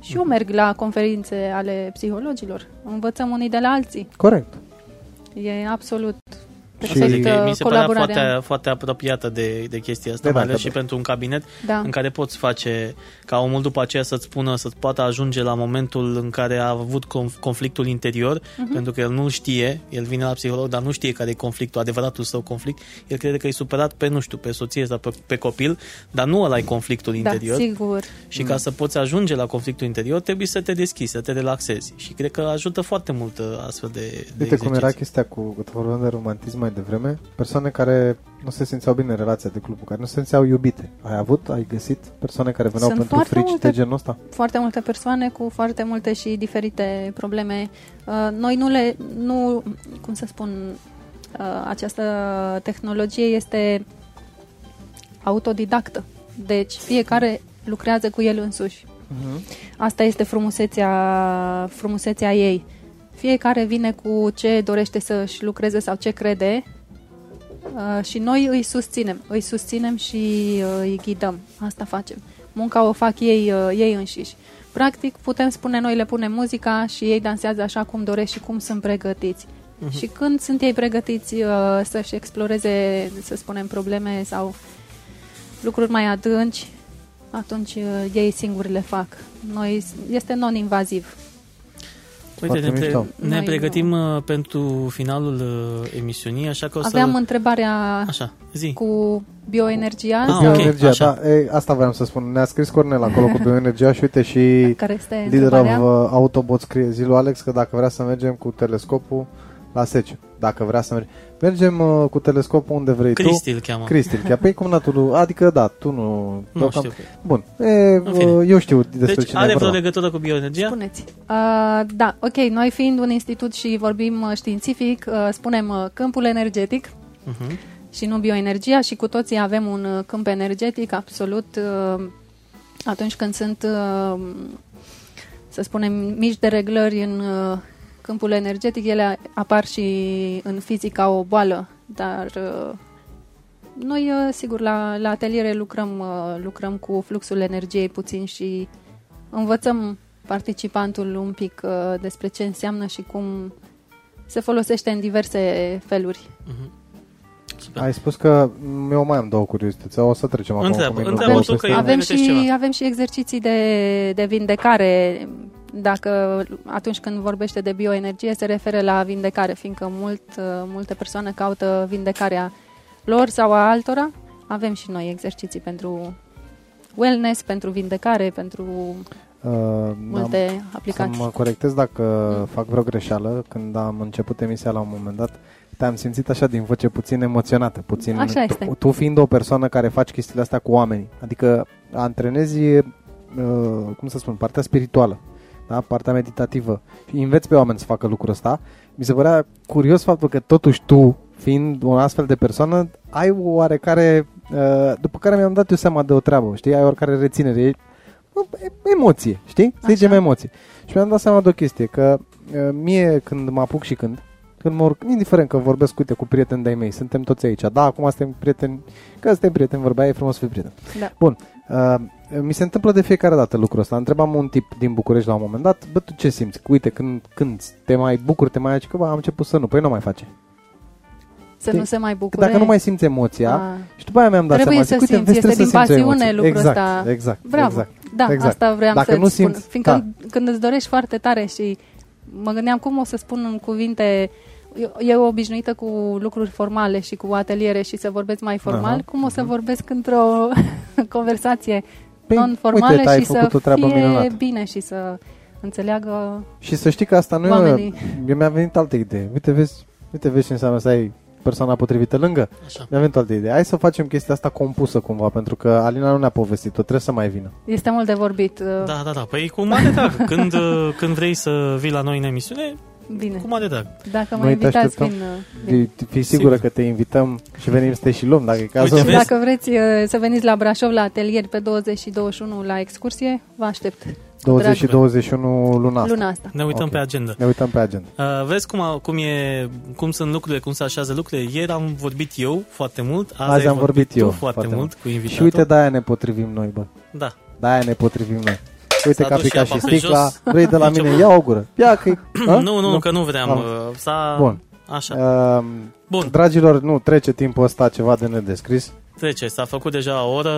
Și eu merg la conferințe ale psihologilor. Învățăm unii de la alții. Corect. E absolut perfect Și- Adică uh, mi se părea colaborarea. foarte, foarte apropiată de, de chestia asta, De mai dacă- ales și pentru un cabinet Da. în care poți face ca omul după aceea să-ți spună, să-ți poată ajunge la momentul în care a avut conf- conflictul interior, Mhm. pentru că el nu știe, el vine la psiholog, dar nu știe care e conflictul, adevăratul său conflict, el crede că e supărat pe, nu știu, pe soție sau pe, pe copil, dar nu ăla e conflictul Da, interior. sigur. Și ca să poți ajunge la conflictul interior, trebuie să te deschizi, să te relaxezi. Și cred că ajută foarte mult uh, astfel de, de Uite cum era exerciții. chestia cu, că vorbeam de romantism mai devreme, persoane care nu se simțeau bine în relația de club, care nu se simțeau iubite. Ai avut, ai găsit persoane care veneau Sunt pentru foarte frici multe. de genul ăsta? Foarte multe persoane cu foarte multe și diferite probleme. Uh, Noi nu le, nu, cum să spun, uh, această tehnologie este autodidactă. Deci fiecare lucrează cu el însuși. Asta este frumusețea, frumusețea ei. Fiecare vine cu ce dorește să-și lucreze sau ce crede uh, și noi îi susținem. Îi susținem și uh, îi ghidăm. Asta facem. Munca o fac ei, uh, ei înșiși. Practic, putem spune, noi le punem muzica și ei dansează așa cum doresc și cum sunt pregătiți. Mhm. Și când sunt ei pregătiți uh, să-și exploreze, să spunem, probleme sau lucruri mai adânci, atunci uh, ei singuri le fac. Noi este non-invaziv. Uite, Foarte ne, pre- mișto. ne Noi pregătim uh, pentru finalul uh, emisiunii, așa că o să... Aveam întrebarea Așa, zi. cu bioenergia Ah, sau ok. Bioenergia, așa. da, e, asta vreau să spun. Ne-a scris Cornel acolo cu bioenergia și uite și care este Leader întrebarea. of uh, Autobot scrie zilul Alex că dacă vrea să mergem cu telescopul la Seciu. Dacă vrea să mergem. Mergem uh, cu telescopul unde vrei Cristi îl cheamă. tu. Cristi. Cristi. Păi cum na tu, adică da, tu nu. Nu deocam- știu. Bun. E, În fine. uh, eu știu despre Deci cine are e vreo vorba. legătură cu bioenergia? Spuneți. Uh, da, ok. Noi fiind un institut și vorbim uh, științific, uh, spunem uh, câmpul energetic Uh-huh. și nu bioenergia și cu toții avem un uh, câmp energetic absolut uh, atunci când sunt, uh, să spunem, mici dereglări în uh, câmpul energetic, ele apar și în fizica o boală, dar uh, noi, uh, sigur, la, la ateliere lucrăm, uh, lucrăm cu fluxul energiei puțin și învățăm participantul un pic uh, despre ce înseamnă și cum se folosește în diverse feluri. Uh-huh. Super. Ai spus că mm, eu mai am două curiozități. O să trecem acum. Întreabă, cu minut întreabă două tu peste că e- ele. Avem pregătești și, ceva. avem și exerciții de, de vindecare. Dacă atunci când vorbește de bioenergie se referă la vindecare, fiindcă mult, uh, multe persoane caută vindecarea lor sau a altora, avem și noi exerciții pentru wellness, pentru vindecare, pentru Uh, am- multe Să aplicații. mă corectez dacă Mm. fac vreo greșeală. Când am început emisia la un moment dat, te-am simțit așa din voce puțin emoționată. Puțin, Așa este. Tu, tu fiind o persoană care faci chestiile astea cu oamenii, adică antrenezi, uh, cum să spun, partea spirituală, da? partea meditativă și înveți pe oameni să facă lucrul ăsta. Mi se părea curios faptul că totuși tu, fiind o astfel de persoană, ai o oarecare, uh, după care mi-am dat eu seama de o treabă, știi, ai oarecare reținere, e e- emoție, știi? Să zicem Așa. emoție. Și mi-am dat seama de o chestie, că uh, mie când mă apuc și când, când mă urc, indiferent că vorbesc, uite, cu prieteni de-ai mei, suntem toți aici. Da, acum suntem prieteni, că suntem prieteni, vorba e frumos să fii prieten. Da. Bun, uh, mi se întâmplă de fiecare dată lucrul ăsta. Întrebam un tip din București la un moment dat, bă, tu ce simți? Uite, când, când te mai bucuri, te mai aci, că bă, am început să nu, păi nu mai face. Să Știi? nu se mai Că bucure. dacă nu mai simți emoția, Ah. și după aia mi-am dat Trebuie seama, să zic, uite, simți, vezi, este trebuie din să simți o pasiune emoție. lucrul exact, ăsta. Exact, Bravo. exact. Da, Exact. asta vreau Dacă să nu spun. simți- Fiindcă da. când, când îți dorești foarte tare și mă gândeam cum o să spun în cuvinte eu, eu obișnuită cu lucruri formale și cu ateliere și să vorbesc mai formal, Aha, cum o să mhm. vorbesc într-o [laughs] conversație Păi, non-formală uite, ai și făcut să o treabă fie minunată. bine și să înțeleagă Și să știi că asta nu Oamenii. e... Eu mi-a venit altă idee. Uite, vezi, uite, vezi ce înseamnă să ai persoana potrivită lângă. Așa. Mi-a venit altă idee. Hai să facem chestia asta compusă cumva, pentru că Alina nu ne-a povestit-o. Trebuie să mai vină. este mult de vorbit. uh, Da, da, da. Păi cu mare drag. Când, uh, când vrei să vii la noi în emisiune, Bine. cu mare drag. Dacă mă Noi te invitați, așteptăm. vin, uh, vin. Fii- Fii sigură Sigur. că te invităm și venim să te și luăm, dacă e cazul. Uite, Și vezi? dacă vreți uh, să veniți la Brașov la atelier pe 20 și 21 la excursie, vă aștept 20 și drag. 21 luna asta. luna asta. Ne uităm Ok. pe agenda. Ne uităm pe agenda. Uh, vezi cum, a, cum, e, cum sunt lucrurile, cum se așează lucrurile. Ieri am vorbit eu foarte mult, azi, Azi ai am vorbit tu eu foarte, foarte mult cu invitatul. Și uite, de-aia ne potrivim noi, bă. Da. De-aia ne potrivim noi. Uite S-a că a dus și picat și apa pe sticla. jos. Vrei de la mine? Ia o gură. Ia că Nu, nu, că nu vreau. Am. uh, S-a, Bun. Așa. Uh, Bun. Dragilor, nu, trece timpul ăsta ceva de nedescris. Trece, s-a făcut deja o oră.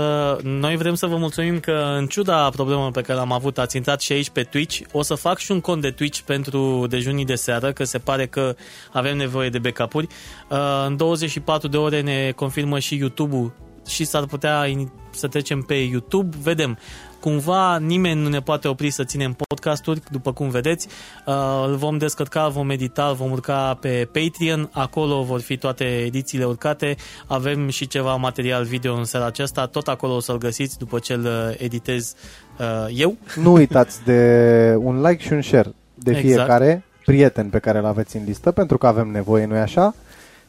Noi vrem să vă mulțumim că, în ciuda problemelor pe care am avut, ați intrat și aici pe Twitch. O să fac și un cont de Twitch pentru dejunii de seară, că se pare că avem nevoie de backup-uri. Uh, În 24 de ore ne confirmă și YouTube-ul și s-ar putea in- să trecem pe YouTube. Vedem. Cumva nimeni nu ne poate opri să ținem podcasturi, după cum vedeți. Uh, Îl vom descărca, îl vom edita, îl vom urca pe Patreon. Acolo vor fi toate edițiile urcate. Avem și ceva material video în seara aceasta. Tot acolo o să-l găsiți după ce îl uh, editez uh, eu. Nu uitați de un like și un share de Exact. fiecare prieten pe care îl aveți în listă, pentru că avem nevoie, nu-i așa?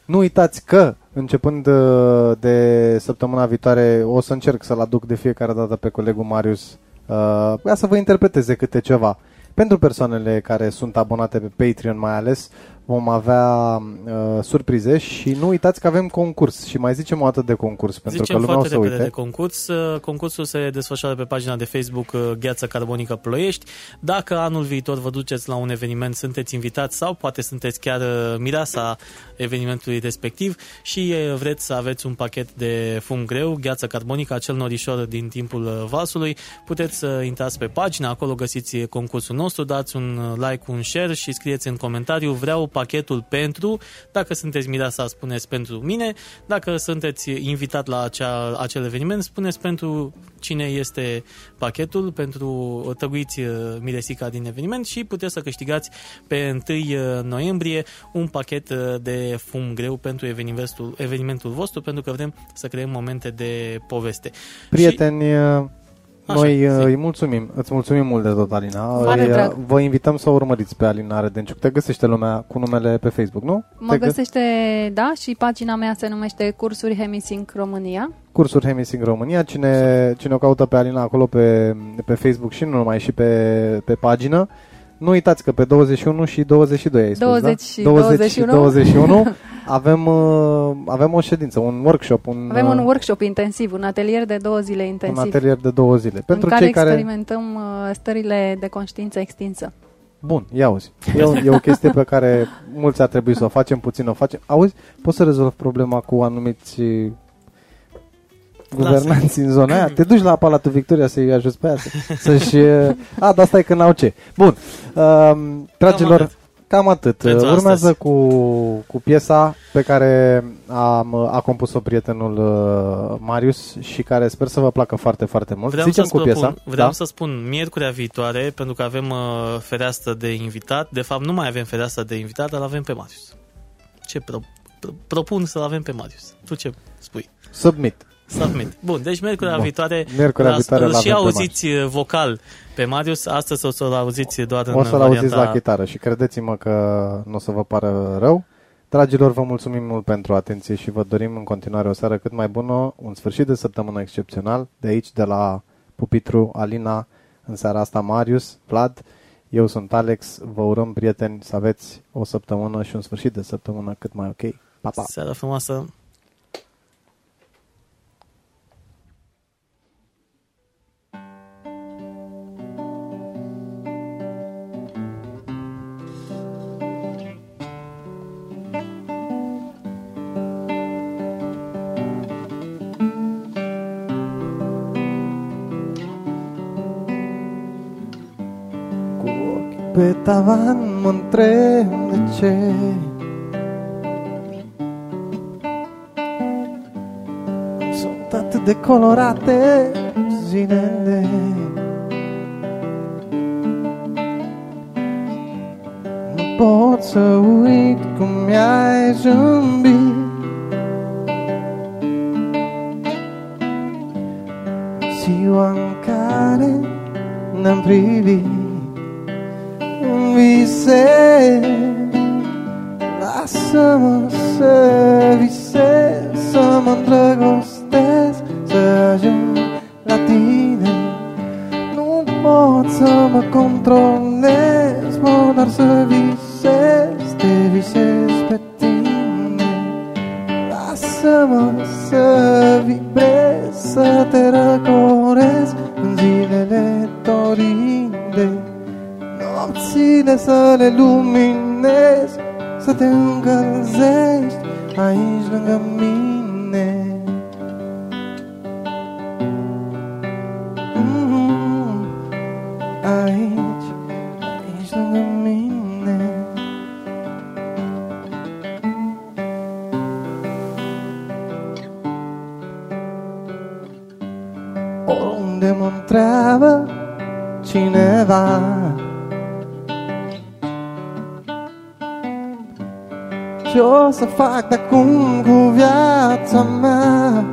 Nu uitați că, începând uh, de săptămâna viitoare, o să încerc să-l aduc de fiecare dată pe colegul Marius uh, ca să vă interpreteze câte ceva. Pentru persoanele care sunt abonate pe Patreon mai ales, vom avea uh, surprize și nu uitați că avem concurs și mai zicem o dată de concurs pentru Zicem că lumea o foarte să repede uite. de concurs. Uh, Concursul se desfășoară pe pagina de Facebook uh, Gheață Carbonică Ploiești. Dacă anul viitor vă duceți la un eveniment, sunteți invitați sau poate sunteți chiar uh, mireasa evenimentului respectiv și uh, vreți să aveți un pachet de fum greu, gheață carbonică, acel norișor din timpul uh, valsului, puteți să intrați pe pagina, acolo găsiți concursul nostru, dați un uh, like, un share și scrieți în comentariu vreau pachetul pentru, dacă sunteți mireasa spuneți pentru mine, dacă sunteți invitat la acea, acel eveniment, spuneți pentru cine este pachetul, pentru tăguiți uh, Miresica din eveniment și puteți să câștigați pe 1 noiembrie un pachet uh, de fum greu pentru evenimentul, evenimentul vostru, pentru că vrem să creăm momente de poveste. Prieteni, uh, Așa, noi uh, zi. îi mulțumim, îți mulțumim mult de tot, Alina. Mare Îi, uh, drag. Vă invităm să o urmăriți pe Alina Redenciuc. Te găsește lumea cu numele pe Facebook, nu? Mă Te gă- găsește, da, și pagina mea se numește Cursuri Hemisync România. Cursuri Hemisync România. Cine, cine o caută pe Alina acolo pe, pe Facebook și nu numai și pe, pe pagină, nu uitați că pe 21 și 22 ai spus, 20 da? și 20 și 21. 21 [laughs] avem, uh, avem o ședință, un workshop, un, Avem un uh, workshop intensiv, un atelier de două zile un intensiv, atelier de două zile. Pentru în care cei care... experimentăm uh, stările de conștiință extinsă. Bun, ia auzi. E o, e o chestie pe care mulți ar trebui să o facem, puțin o facem. Auzi, poți să rezolvi problema cu anumiți uh, guvernanți în zona aia? Te duci la Palatul Victoria să-i ajuți pe aia să, să-și... [laughs] uh, A, dar asta e când au ce. Bun, um, dragilor, atât. cam atât. Pentru Urmează astăzi. cu, cu piesa pe care am, a compus-o prietenul uh, Marius și care sper să vă placă foarte, foarte mult. Vreau, Zicem să, cu spun, piesa. vreau da? să spun miercurea viitoare, pentru că avem uh, fereastră de invitat. De fapt, nu mai avem fereastră de invitat, dar avem pe Marius. Ce pro, pro, propun să-l avem pe Marius? Tu ce spui? Submit. Submit. Bun, deci miercurea Bun. viitoare Miercurea îl- viitoare îl l-avem și pe auziți uh, vocal pe Marius. Astăzi o să-l auziți doar în O să-l varianta... auziți la chitară și credeți-mă că nu o să vă pară rău. Dragilor, vă mulțumim mult pentru atenție și vă dorim în continuare o seară cât mai bună, un sfârșit de săptămână excepțional, de aici, de la Pupitru, Alina, în seara asta Marius, Vlad, eu sunt Alex, vă urăm prieteni să aveți o săptămână și un sfârșit de săptămână cât mai ok. Pa, pa! Seara frumoasă! Ochii pe tavan mă întreb de ce Sunt atât de colorate zilele Nu pot să uit cum mi-ai zâmbit Ziua în care ne-am privit în vise Lasă-mă să visez, să mă îndrăgostesc, să ajung la tine Nu pot să ne luminezi, să te încălzești aici lângă mine. Mm -hmm. Aici, aici lângă mine. Oriunde mă întreabă cineva să fac de acum cu viața mea